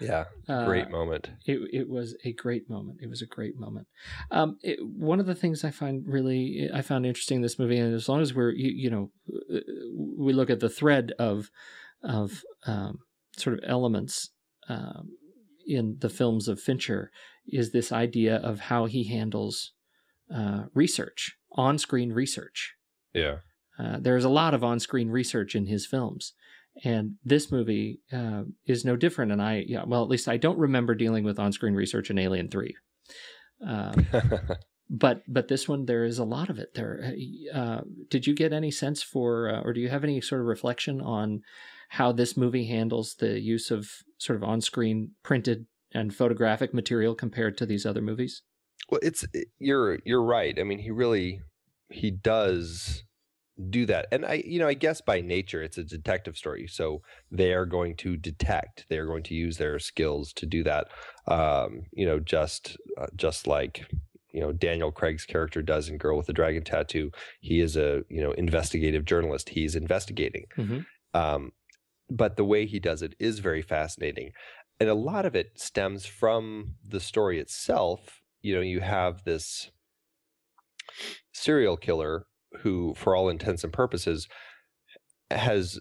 Yeah, great uh, moment. It it was a great moment. It was a great moment. Um, it, one of the things I find really I found interesting in this movie, and as long as we're you, you know uh, we look at the thread of of um, sort of elements um, in the films of Fincher, is this idea of how he handles uh, research, on screen research. Yeah. Uh, there's a lot of on screen research in his films. And this movie uh, is no different. And I, yeah, well, at least I don't remember dealing with on screen research in Alien 3. Um, [LAUGHS] but but this one there is a lot of it there uh, did you get any sense for uh, or do you have any sort of reflection on how this movie handles the use of sort of on-screen printed and photographic material compared to these other movies well, it's you're you're right. I mean, he really he does do that. And I you know, I guess by nature it's a detective story. So they are going to detect. They are going to use their skills to do that. Um, you know, just uh, just like you know Daniel Craig's character does in Girl with the Dragon Tattoo. He is a you know investigative journalist. He's investigating. Mm-hmm. Um, but the way he does it is very fascinating, and a lot of it stems from the story itself you know, you have this serial killer who, for all intents and purposes, has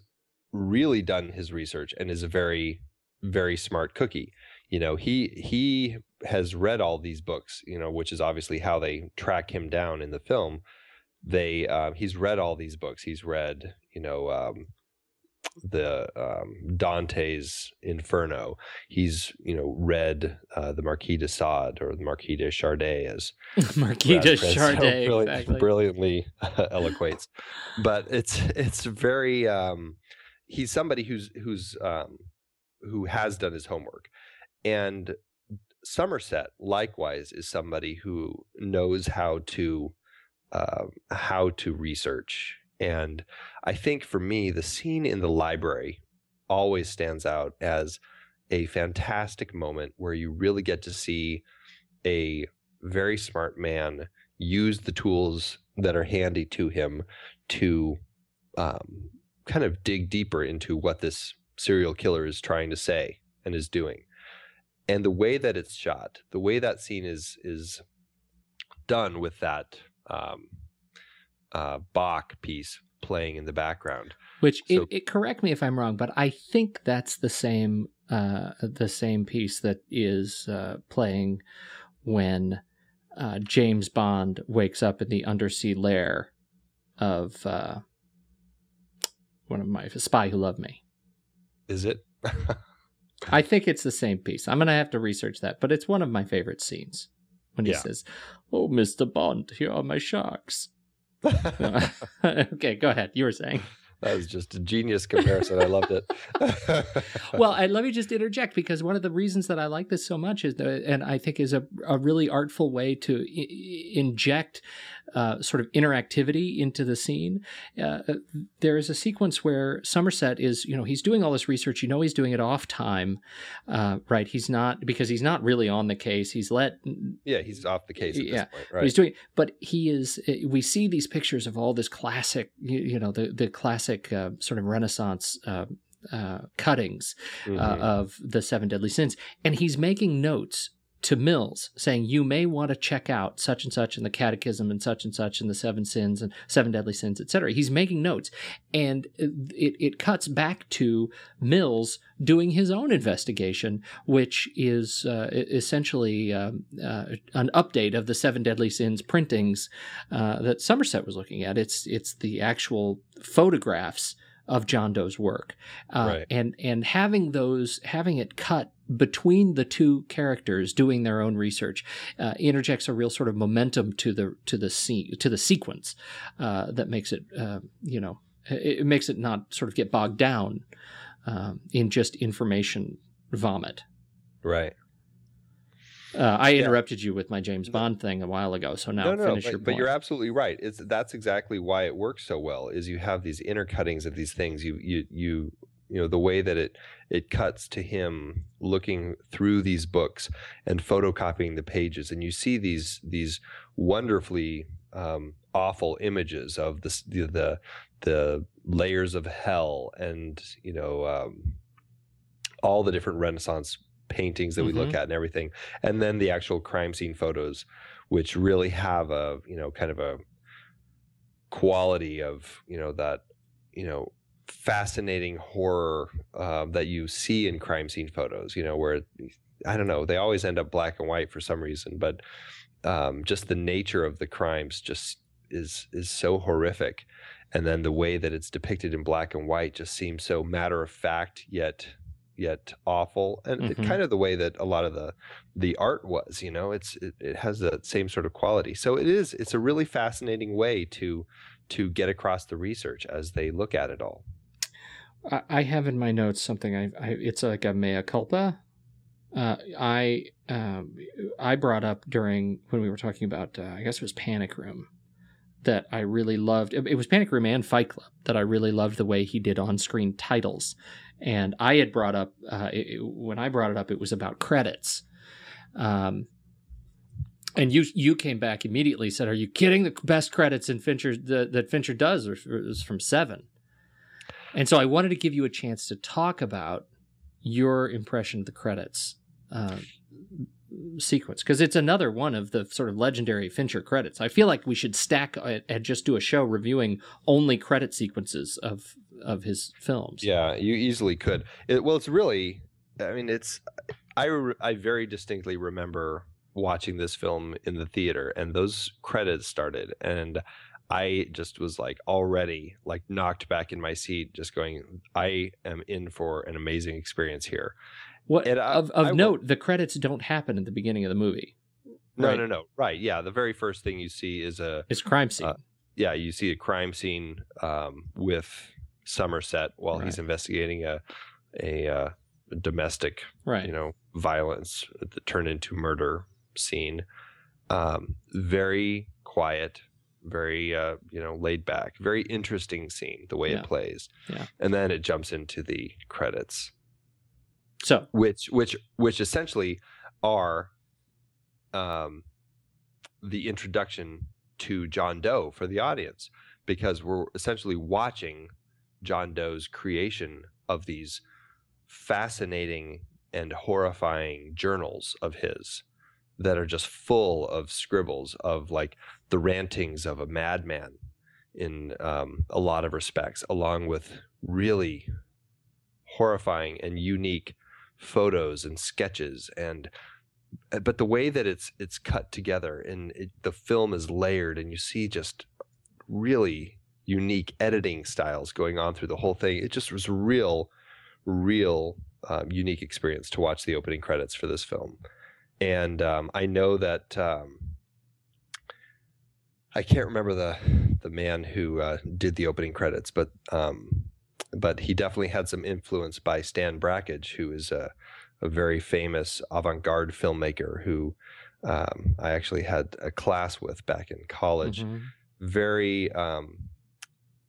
really done his research and is a very, very smart cookie. You know, he he has read all these books, you know, which is obviously how they track him down in the film. They uh, he's read all these books. He's read, you know, um, the um, Dante's Inferno. He's you know read uh, the Marquis de Sade or the Marquis de Sade as [LAUGHS] Marquis de Sade so [LAUGHS] exactly. brilliantly eloquates. But it's it's very um, he's somebody who's who's um, who has done his homework, and Somerset likewise is somebody who knows how to uh, how to research and I think for me, the scene in the library always stands out as a fantastic moment where you really get to see a very smart man use the tools that are handy to him to um, kind of dig deeper into what this serial killer is trying to say and is doing. And the way that it's shot, the way that scene is is done with that um, uh, Bach piece playing in the background. Which so, it, it, correct me if I'm wrong, but I think that's the same uh, the same piece that is uh, playing when uh, James Bond wakes up in the undersea lair of uh, one of my Spy Who Loved Me. Is it? [LAUGHS] I think it's the same piece. I'm gonna have to research that, but it's one of my favorite scenes when he yeah. says, "Oh, Mister Bond, here are my sharks." [LAUGHS] okay, go ahead. You were saying. [LAUGHS] that was just a genius comparison. I loved it. [LAUGHS] well, and let me just interject because one of the reasons that I like this so much is, that, and I think is a, a really artful way to I- inject uh, sort of interactivity into the scene. Uh, there is a sequence where Somerset is, you know, he's doing all this research. You know, he's doing it off time, uh, right? He's not because he's not really on the case. He's let. Yeah, he's off the case. yeah, point, right? He's doing, but he is. We see these pictures of all this classic, you, you know, the the classic uh, sort of Renaissance. Uh, uh, cuttings mm-hmm. of the seven deadly sins, and he's making notes to Mills saying, You may want to check out such and such in the Catechism and such and such in the seven sins and seven deadly sins, etc. He's making notes. And it, it cuts back to Mills doing his own investigation, which is uh, essentially um, uh, an update of the seven deadly sins printings uh, that Somerset was looking at. It's, it's the actual photographs of John Doe's work, uh, right. and and having those having it cut between the two characters doing their own research uh, interjects a real sort of momentum to the to the scene to the sequence uh, that makes it uh, you know it, it, makes it not sort of get bogged down um, in just information vomit. Right. Uh, I interrupted yeah. you with my James Bond thing a while ago, so now no, no, finish but, your. But you're absolutely right. It's that's exactly why it works so well. Is you have these intercuttings of these things. You you you you know the way that it it cuts to him looking through these books and photocopying the pages, and you see these these wonderfully um, awful images of the, the the the layers of hell and you know um, all the different Renaissance paintings that we mm-hmm. look at and everything, and then the actual crime scene photos, which really have a you know kind of a quality of you know that you know fascinating horror uh, that you see in crime scene photos. You know where I don't know they always end up black and white for some reason, but um, just the nature of the crimes just is is so horrific and then the way that it's depicted in black and white just seems so matter of fact yet yet awful and mm-hmm. it, kind of the way that a lot of the the art was you know it's it, it has that same sort of quality. So it is it's a really fascinating way to to get across the research as they look at it all. I have in my notes something i, I it's like a mea culpa. Uh, I um, I brought up during when we were talking about uh, I guess it was Panic Room that I really loved. It was Panic Room and Fight Club that I really loved the way he did on screen titles. And I had brought up, uh, it, when I brought it up, it was about credits. Um, and you you came back immediately said, "Are you kidding? The best credits in Fincher the, that Fincher does is from Seven. And so I wanted to give you a chance to talk about your impression of the credits. Uh, sequence because it's another one of the sort of legendary Fincher credits. I feel like we should stack it and just do a show reviewing only credit sequences of of his films. Yeah, you easily could. It, well, it's really, I mean, it's I I very distinctly remember watching this film in the theater and those credits started and I just was like already like knocked back in my seat, just going, I am in for an amazing experience here. What I, of of I, note, the credits don't happen at the beginning of the movie. No, right? no, no. Right? Yeah, the very first thing you see is a it's crime scene. Uh, yeah, you see a crime scene um, with Somerset while right. he's investigating a a, uh, domestic, right. you know, violence that turned into murder scene. Um, very quiet, very uh, you know laid back, very interesting scene the way yeah. it plays. Yeah. And then it jumps into the credits. So which which which essentially are um, the introduction to John Doe for the audience because we're essentially watching John Doe's creation of these fascinating and horrifying journals of his that are just full of scribbles of like the rantings of a madman in um, a lot of respects, along with really horrifying and unique photos and sketches and uh, but the way that it's it's cut together and it, the film is layered and you see just really unique editing styles going on through the whole thing it just was a real real um, unique experience to watch the opening credits for this film. And um, i know that um, i can't remember the the man who uh, did the opening credits, but um, but he definitely had some influence by Stan Brakhage, who is a, a very famous avant-garde filmmaker who um, I actually had a class with back in college. Mhm. Very um,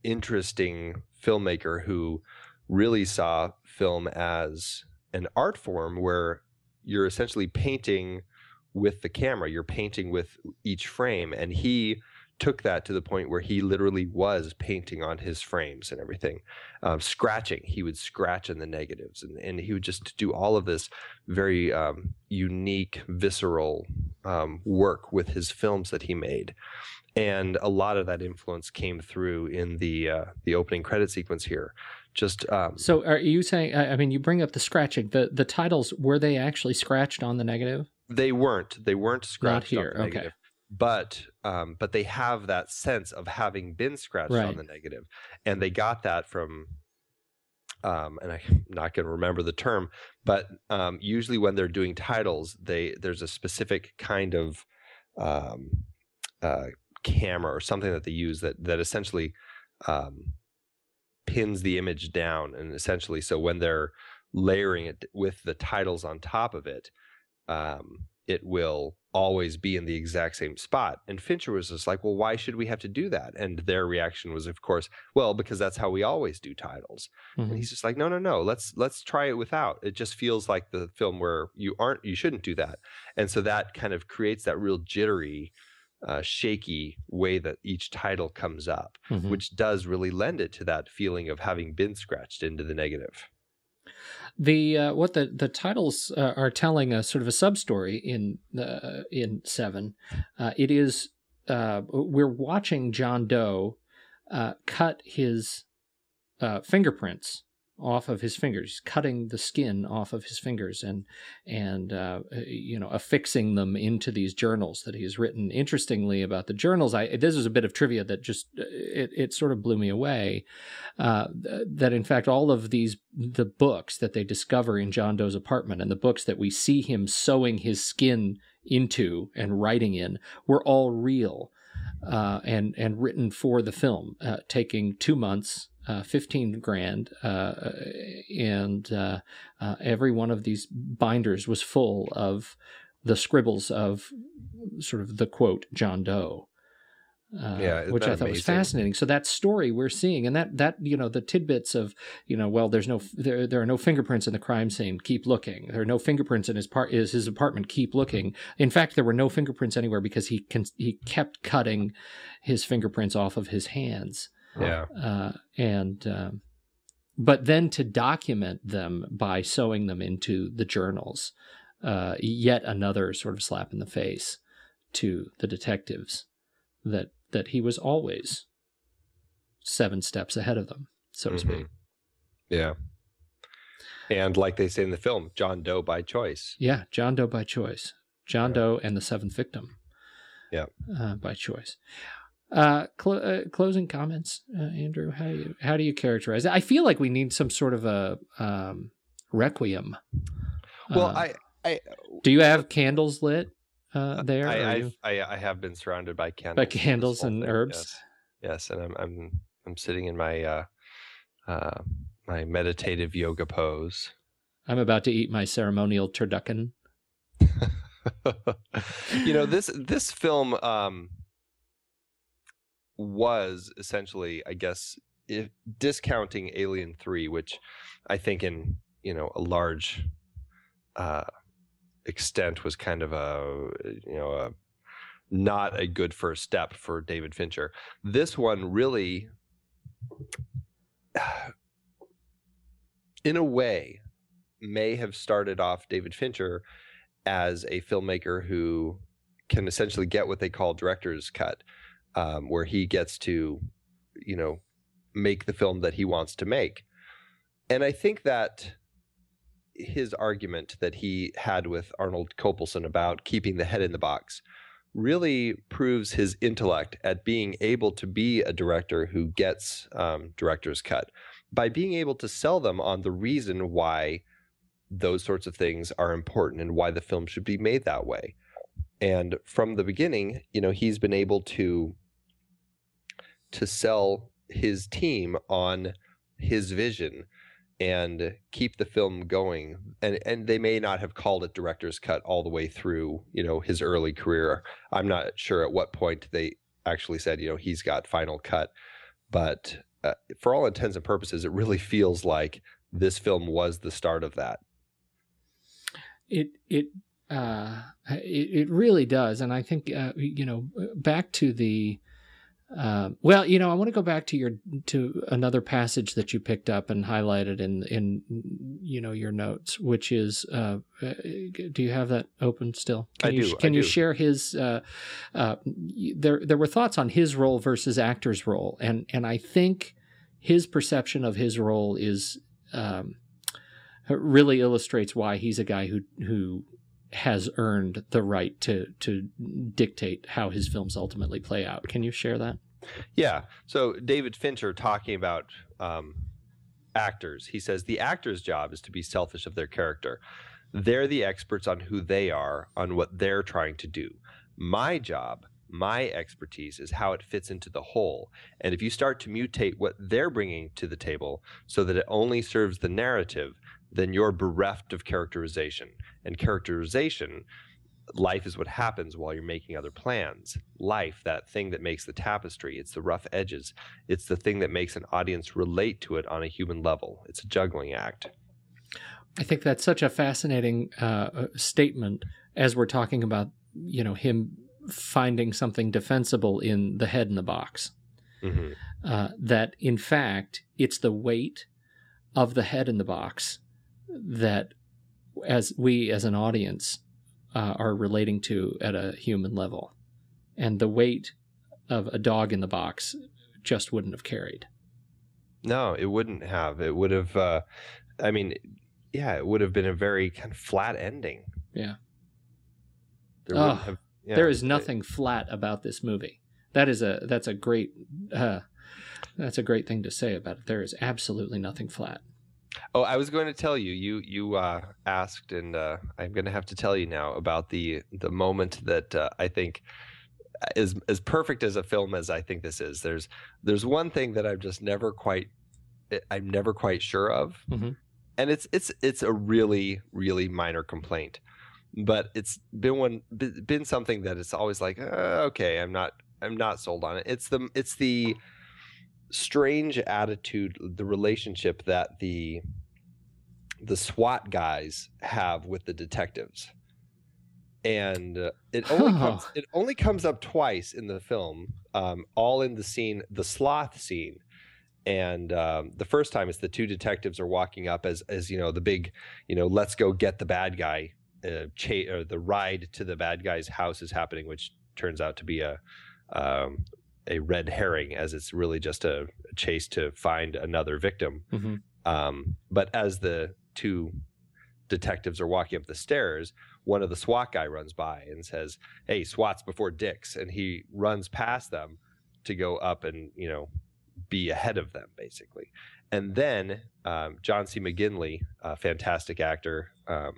interesting filmmaker who really saw film as an art form where you're essentially painting with the camera, you're painting with each frame, and he took that to the point where he literally was painting on his frames and everything, um, scratching. He would scratch in the negatives, and, and he would just do all of this very um, unique, visceral um, work with his films that he made. And a lot of that influence came through in the uh, the opening credit sequence here. Just um, So are you saying? I mean, you bring up the scratching. The the titles were they actually scratched on the negative? They weren't. They weren't scratched here, on the okay. But um, but they have that sense of having been scratched Right. on the negative, and they got that from. Um, and I'm not going to remember the term, but um, usually when they're doing titles, they there's a specific kind of um, uh, camera or something that they use that that essentially um, pins the image down, and essentially, so when they're layering it with the titles on top of it, um, it will always be in the exact same spot. And Fincher was just like, well, why should we have to do that? And their reaction was, of course, well, because that's how we always do titles. Mhm. And he's just like, no, no, no, let's let's try it without. It just feels like the film where you aren't, you shouldn't do that. And so that kind of creates that real jittery, uh, shaky way that each title comes up, Mhm. which does really lend it to that feeling of having been scratched into the negative. The uh, what the the titles uh, are telling a sort of a sub story in uh, in seven. Uh, it is uh, we're watching John Doe uh, cut his fingerprints off of his fingers, cutting the skin off of his fingers, and and uh, you know affixing them into these journals that he's written. Interestingly, about the journals, I this is a bit of trivia that just it it sort of blew me away. Uh, that in fact all of these the books that they discover in John Doe's apartment and the books that we see him sewing his skin into and writing in were all real uh, and and written for the film, uh, taking two months, uh, fifteen grand, uh, and uh, uh, every one of these binders was full of the scribbles of sort of the quote John Doe. Uh, Yeah, which I thought was fascinating. So that story we're seeing, and that that you know the tidbits of you know, well, there's no there there are no fingerprints in the crime scene. Keep looking. There are no fingerprints in his part is his apartment. Keep looking. In fact, there were no fingerprints anywhere because he can he kept cutting his fingerprints off of his hands. Yeah. Uh, and um, but then to document them by sewing them into the journals, uh, yet another sort of slap in the face to the detectives that that he was always seven steps ahead of them, so to Mhm. speak. Yeah. And like they say in the film, John Doe by choice. Yeah, John Doe by choice. John Yeah. Doe and the seventh victim. Yeah. uh, by choice. Uh, cl- uh, closing comments, uh, Andrew. How do you how do you characterize it? I feel like we need some sort of a um, requiem. Well, Uh, I, I, do you have candles lit uh, there? I, I've- I, I have been surrounded by candles. by candles and thing, herbs. Yes. Yes, and I'm, I'm, I'm sitting in my, uh, uh, my meditative yoga pose. I'm about to eat my ceremonial turducken. [LAUGHS] you know this this film um was essentially i guess if discounting alien 3 which i think in you know a large uh extent was kind of a you know a not a good first step for david fincher. This one really [SIGHS] in a way may have started off david fincher as a filmmaker who can essentially get what they call director's cut, um, where he gets to, you know, make the film that he wants to make. And I think that his argument that he had with Arnold Kopelson about keeping the head in the box really proves his intellect at being able to be a director who gets um, director's cut by being able to sell them on the reason why those sorts of things are important and why the film should be made that way. And from the beginning, you know, he's been able to to sell his team on his vision and keep the film going. And and they may not have called it director's cut all the way through you know his early career. I'm not sure at what point they actually said you know he's got final cut. But uh, for all intents and purposes it really feels like this film was the start of that. It it uh it, it really does. And i think uh, you know back to the uh, well, you know, I want to go back to your to another passage that you picked up and highlighted in in you know your notes, which is uh, uh do you have that open still? Can I you, do. Can I you do. share his? Uh, uh, there there were thoughts on his role versus actor's role, and and I think his perception of his role is um, really illustrates why he's a guy who who has earned the right to to dictate how his films ultimately play out. Can you share that? Yeah. So David Fincher talking about um, actors, he says the actor's job is to be selfish of their character. They're the experts on who they are, on what they're trying to do. My job, my expertise is how it fits into the whole. And if you start to mutate what they're bringing to the table so that it only serves the narrative, then you're bereft of characterization. And characterization, life is what happens while you're making other plans. Life, that thing that makes the tapestry, it's the rough edges. It's the thing that makes an audience relate to it on a human level. It's a juggling act. I think that's such a fascinating uh, statement as we're talking about, you know, him finding something defensible in the head in the box. Mm-hmm. Uh, that in fact, it's the weight of the head in the box that, as we as an audience, uh, are relating to at a human level, and the weight of a dog in the box just wouldn't have carried. No, it wouldn't have. It would have. Uh, I mean, yeah, it would have been a very kind of flat ending. Yeah. There Oh, have. yeah, there is it- nothing flat about this movie. That is a that's a great uh, that's a great thing to say about it. There is absolutely nothing flat. Oh, I was going to tell you. You you uh, asked, and uh, I'm going to have to tell you now about the the moment that uh, I think is as perfect as a film as I think this is. There's there's one thing that I'm just never quite I'm never quite sure of, Mhm. and it's it's it's a really really minor complaint, but it's been one been something that it's always like uh, okay, I'm not I'm not sold on it. It's the it's the strange attitude, the relationship that the the SWAT guys have with the detectives, and uh, it only Huh. [LAUGHS] comes it only comes up twice in the film, um, all in the scene, the sloth scene. And um, the first time is the two detectives are walking up as as you know the big you know let's go get the bad guy uh, cha- or the ride to the bad guy's house is happening, which turns out to be a um, a red herring, as it's really just a chase to find another victim. Mm-hmm. Um, but as the two detectives are walking up the stairs, one of the SWAT guy runs by and says, "Hey, SWAT's before dicks," and he runs past them to go up and you know be ahead of them, basically. And then um, John C. McGinley, a fantastic actor, um,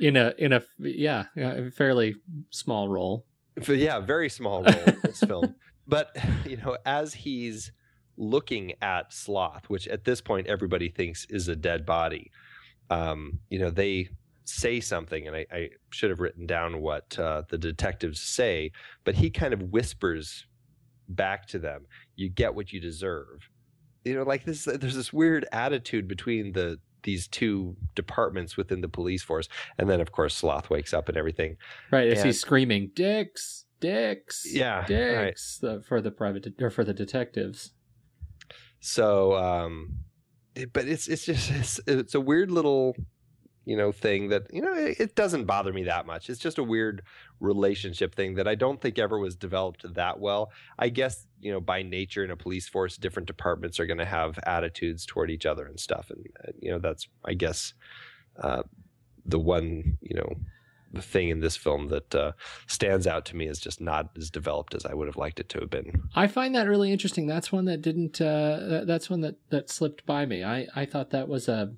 In a in a yeah, yeah a fairly small role. Yeah, very small role in this film. [LAUGHS] But [LAUGHS] you know, as he's looking at Sloth, which at this point everybody thinks is a dead body, um, you know, they say something, and I, I should have written down what uh, the detectives say, but he kind of whispers back to them, "You get what you deserve." You know, like this. There's this weird attitude between the these two departments within the police force, and then of course Sloth wakes up and everything. Right, as And- he's screaming, "Dicks, Dicks, Yeah. Dicks," the, for the private de- or for the detectives. So, um, but it's it's just it's, it's a weird little you know thing that you know it, it doesn't bother me that much. It's just a weird relationship thing that I don't think ever was developed that well. I guess you know by nature in a police force, different departments are going to have attitudes toward each other and stuff, and uh, you know that's I guess uh, the one you know the thing in this film that uh, stands out to me is just not as developed as I would have liked it to have been. I find that really interesting. That's one that didn't. Uh, that's one that that slipped by me. I I thought that was a.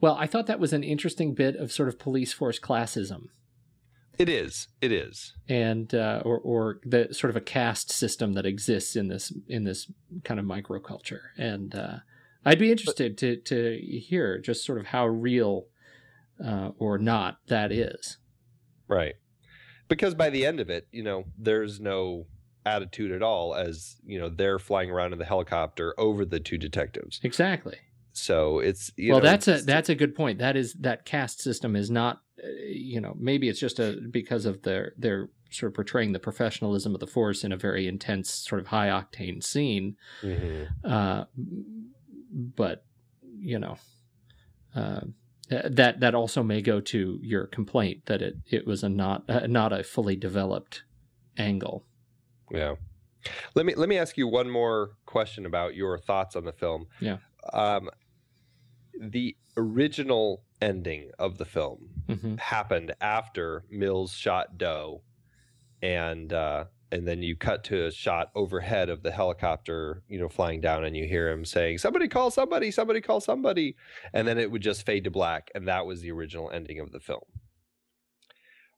Well, I thought that was an interesting bit of sort of police force classism. It is. It is. And uh, or or the sort of a caste system that exists in this in this kind of microculture. And uh, I'd be interested to to hear just sort of how real uh, or not that is. Right. Because by the end of it, you know, there's no attitude at all as, you know, they're flying around in the helicopter over the two detectives. Exactly. So it's well, know, that's a that's a good point. That is that caste system is not, uh, you know, maybe it's just a because of their their sort of portraying the professionalism of the force in a very intense, sort of high octane scene. Mm-hmm. Uh, but you know, uh, that that also may go to your complaint that it it was a not uh, not a fully developed angle. Yeah. Let me let me ask you one more question about your thoughts on the film. Yeah. Um, the original ending of the film mm-hmm. happened after Mills shot Doe, and uh, and then you cut to a shot overhead of the helicopter, you know, flying down, and you hear him saying, "Somebody call somebody! Somebody call somebody!" And then it would just fade to black, and that was the original ending of the film.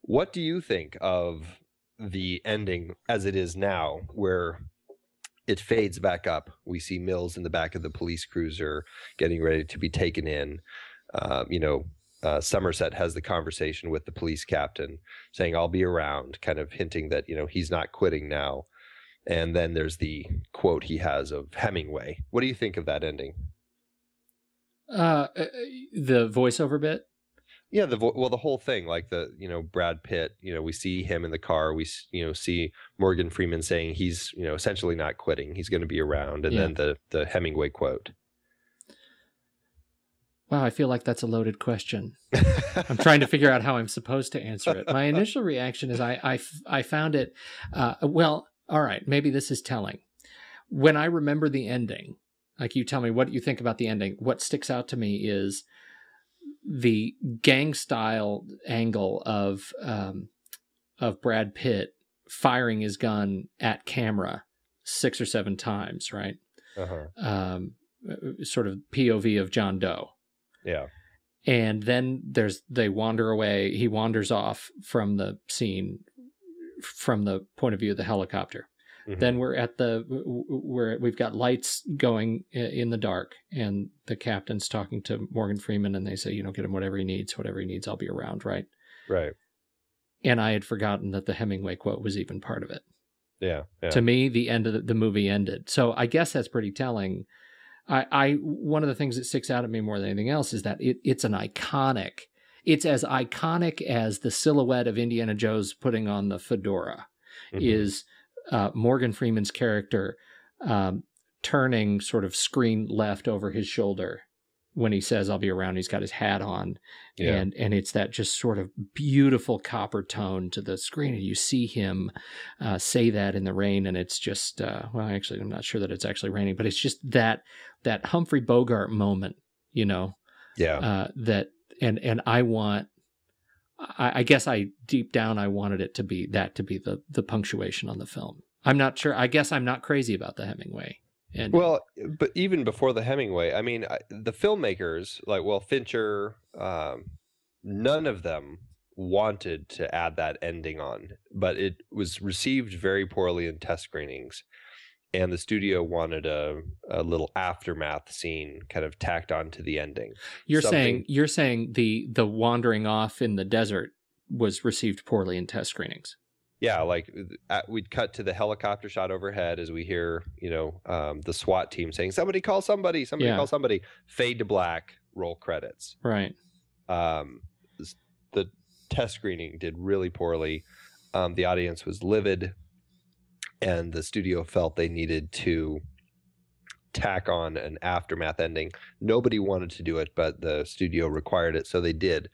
What do you think of the ending as it is now, where it fades back up? We see Mills in the back of the police cruiser getting ready to be taken in. Uh, you know, uh, Somerset has the conversation with the police captain, saying, "I'll be around," kind of hinting that you know he's not quitting now. And then there's the quote he has of Hemingway. What do you think of that ending? Uh, uh the voiceover bit. Yeah, the vo- well, the whole thing, like the you know Brad Pitt, you know we see him in the car, we you know see Morgan Freeman saying he's you know essentially not quitting, he's going to be around, and yeah. then the the Hemingway quote. Wow, I feel like that's a loaded question. [LAUGHS] I'm trying to figure out how I'm supposed to answer it. My initial reaction is I I, I found it uh, well. All right, maybe this is telling. When I remember the ending, like you tell me what you think about the ending, what sticks out to me is the gang style angle of um, of Brad Pitt firing his gun at camera six or seven times, right? Uh-huh. Um, uh, sort of POV of John Doe yeah. And then there's they wander away. He wanders off from the scene from the point of view of the helicopter. Mm-hmm. Then we're at the where we've got lights going in the dark, and the captain's talking to Morgan Freeman, and they say, you know, get him whatever he needs, whatever he needs, I'll be around, right? Right. And I had forgotten that the Hemingway quote was even part of it. Yeah. yeah. To me, the end of the, the movie ended. So I guess that's pretty telling I, I one of the things that sticks out at me more than anything else is that it, it's an iconic. It's as iconic as the silhouette of Indiana Jones putting on the fedora. Mm-hmm. Is uh, Morgan Freeman's character um, turning sort of screen left over his shoulder when he says I'll be around. He's got his hat on, yeah. and and it's that just sort of beautiful copper tone to the screen, and you see him uh, say that in the rain, and it's just uh, well, actually, I'm not sure that it's actually raining, but it's just that that Humphrey Bogart moment, you know, yeah, uh, that and and I want. I, I guess I deep down I wanted it to be that to be the the punctuation on the film. I'm not sure. I guess I'm not crazy about the Hemingway and well, but even before the Hemingway, I mean, I, the filmmakers like well Fincher, um, none of them wanted to add that ending on, but it was received very poorly in test screenings, and the studio wanted a, a little aftermath scene kind of tacked on to the ending. You're Something... saying you're saying the the wandering off in the desert was received poorly in test screenings yeah, like at, we'd cut to the helicopter shot overhead as we hear, you know, um, the SWAT team saying, "Somebody call somebody! Somebody yeah. call somebody!" Fade to black, roll credits. Right. Um, the test screening did really poorly. Um, the audience was livid, and the studio felt they needed to tack on an aftermath ending. Nobody wanted to do it, but the studio required it, so they did.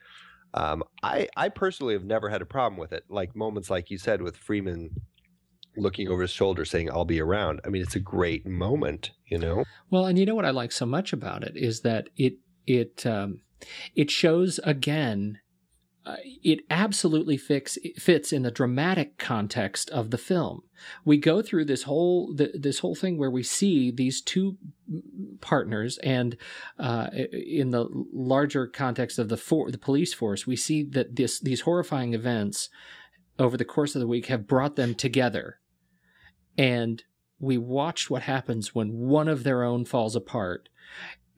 Um, I I personally have never had a problem with it. Like moments like you said with Freeman looking over his shoulder saying I'll be around. I mean, it's a great moment, you know. Well, and you know what I like so much about it is that it it um, it shows again uh, it absolutely fix, fits in the dramatic context of the film. We go through this whole this whole thing where we see these two partners, and uh, in the larger context of the for, the police force, we see that this these horrifying events over the course of the week have brought them together. And we watched what happens when one of their own falls apart.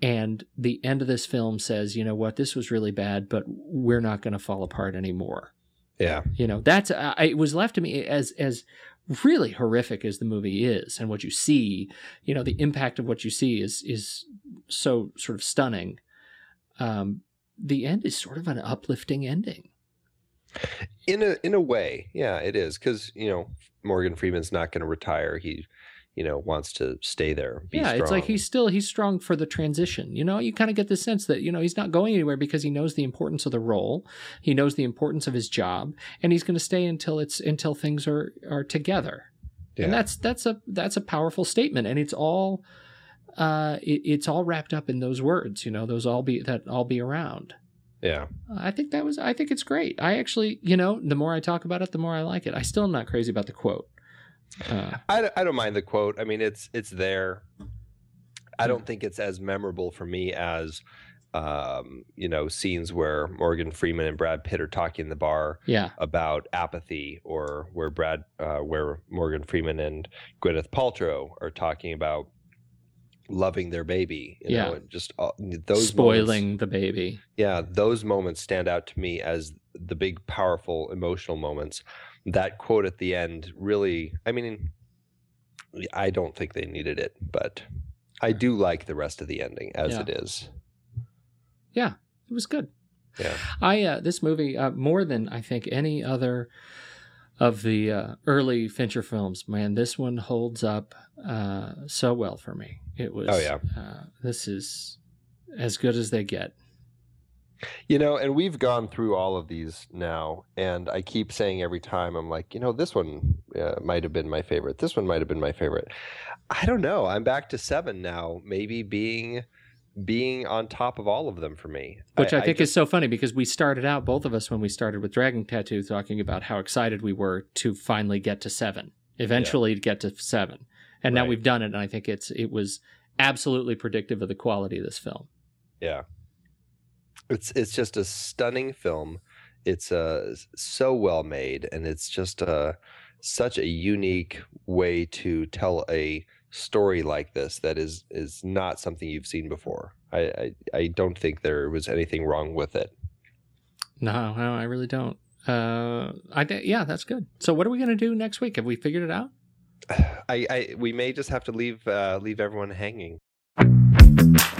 And the end of this film says, you know what, this was really bad, but we're not going to fall apart anymore. Yeah. You know, that's, uh, it was left to me as, as, really horrific as the movie is and what you see. You know the impact of what you see is is so sort of stunning. Um the end is sort of an uplifting ending. In a in a way yeah it is. Because you know morgan freeman's not going to retire. He you know wants to stay there yeah strong. it's like he's still he's strong for the transition you know you kind of get the sense that you know he's not going anywhere because he knows the importance of the role he knows the importance of his job and he's going to stay until it's until things are are together yeah. and that's that's a that's a powerful statement and it's all uh it, it's all wrapped up in those words you know those all be that all be around yeah. I think that was I think it's great. I actually, you know, the more I talk about it, the more I like it. I still am not crazy about the quote. Uh, I, I don't mind the quote. I mean, it's it's there. I don't think it's as memorable for me as um, you know, scenes where Morgan Freeman and Brad Pitt are talking in the bar yeah. about apathy, or where Brad, uh, where Morgan Freeman and Gwyneth Paltrow are talking about loving their baby. You yeah. know, just uh, those spoiling moments, the baby. Yeah, those moments stand out to me as the big, powerful, emotional moments. That quote at the end really, I mean, I don't think they needed it, but I do like the rest of the ending as yeah. it is. Yeah, it was good. Yeah, I uh, this movie uh, more than I think any other of the uh, early Fincher films. Man, this one holds up uh, so well for me. It was. Oh yeah. Uh, this is as good as they get. You know, and we've gone through all of these now, and I keep saying every time, I'm like, you know, this one uh, might have been my favorite. This one might have been my favorite. I don't know. I'm back to seven now, maybe being being on top of all of them for me. Which I, I think I just, is so funny because we started out, both of us, when we started with Dragon Tattoo, talking about how excited we were to finally get to seven, eventually yeah. to get to seven. And right. now we've done it, and I think it's it was absolutely predictive of the quality of this film. Yeah, it's it's just a stunning film. It's uh, so well made, and it's just uh, such a unique way to tell a story like this that is is not something you've seen before. I I, I don't think there was anything wrong with it. No, no, I really don't. Uh, I yeah, that's good. So, what are we gonna do next week? Have we figured it out? [SIGHS] I, I we may just have to leave uh, leave everyone hanging.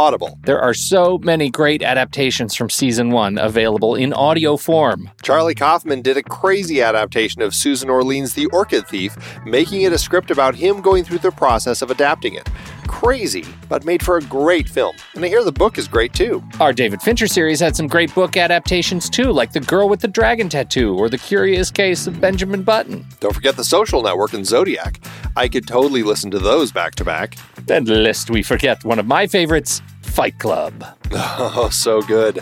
Audible. There are so many great adaptations from season one available in audio form. Charlie Kaufman did a crazy adaptation of Susan Orlean's The Orchid Thief, making it a script about him going through the process of adapting it. Crazy, but made for a great film. And I hear the book is great too. Our David Fincher series had some great book adaptations too, like The Girl with the Dragon Tattoo or The Curious Case of Benjamin Button. Don't forget The Social Network and Zodiac. I could totally listen to those back to back. Then, lest we forget one of my favorites, Fight Club. [LAUGHS] Oh, so good.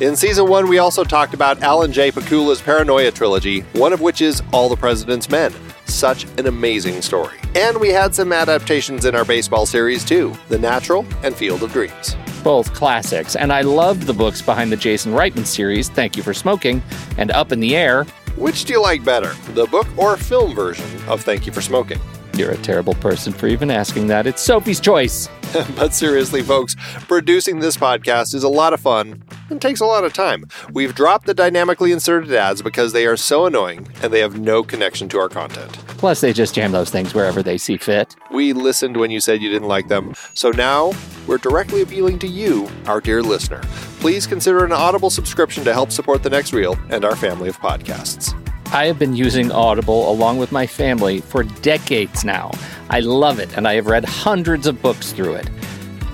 In season one, we also talked about Alan J. Pakula's Paranoia trilogy, one of which is All the President's Men. Such an amazing story. And we had some adaptations in our baseball series too The Natural and Field of Dreams. Both classics, and I loved the books behind the Jason Reitman series, Thank You for Smoking, and Up in the Air. Which do you like better, the book or film version of Thank You for Smoking? You're a terrible person for even asking that. It's Sophie's choice. [LAUGHS] but seriously, folks, producing this podcast is a lot of fun and takes a lot of time. We've dropped the dynamically inserted ads because they are so annoying and they have no connection to our content. Plus, they just jam those things wherever they see fit. We listened when you said you didn't like them, so now we're directly appealing to you, our dear listener. Please consider an Audible subscription to help support the next reel and our family of podcasts. I have been using Audible along with my family for decades now. I love it, and I have read hundreds of books through it.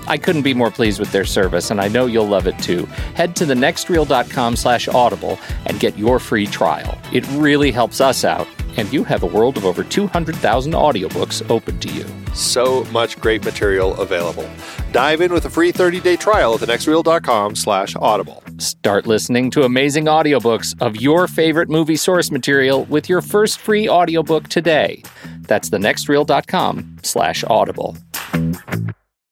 I couldn't be more pleased with their service, and I know you'll love it too. Head to thenextreel.com slash audible and get your free trial. It really helps us out, and you have a world of over 200,000 audiobooks open to you. So much great material available. Dive in with a free 30-day trial at thenextreel.com slash audible. Start listening to amazing audiobooks of your favorite movie source material with your first free audiobook today. That's thenextreel.com slash audible.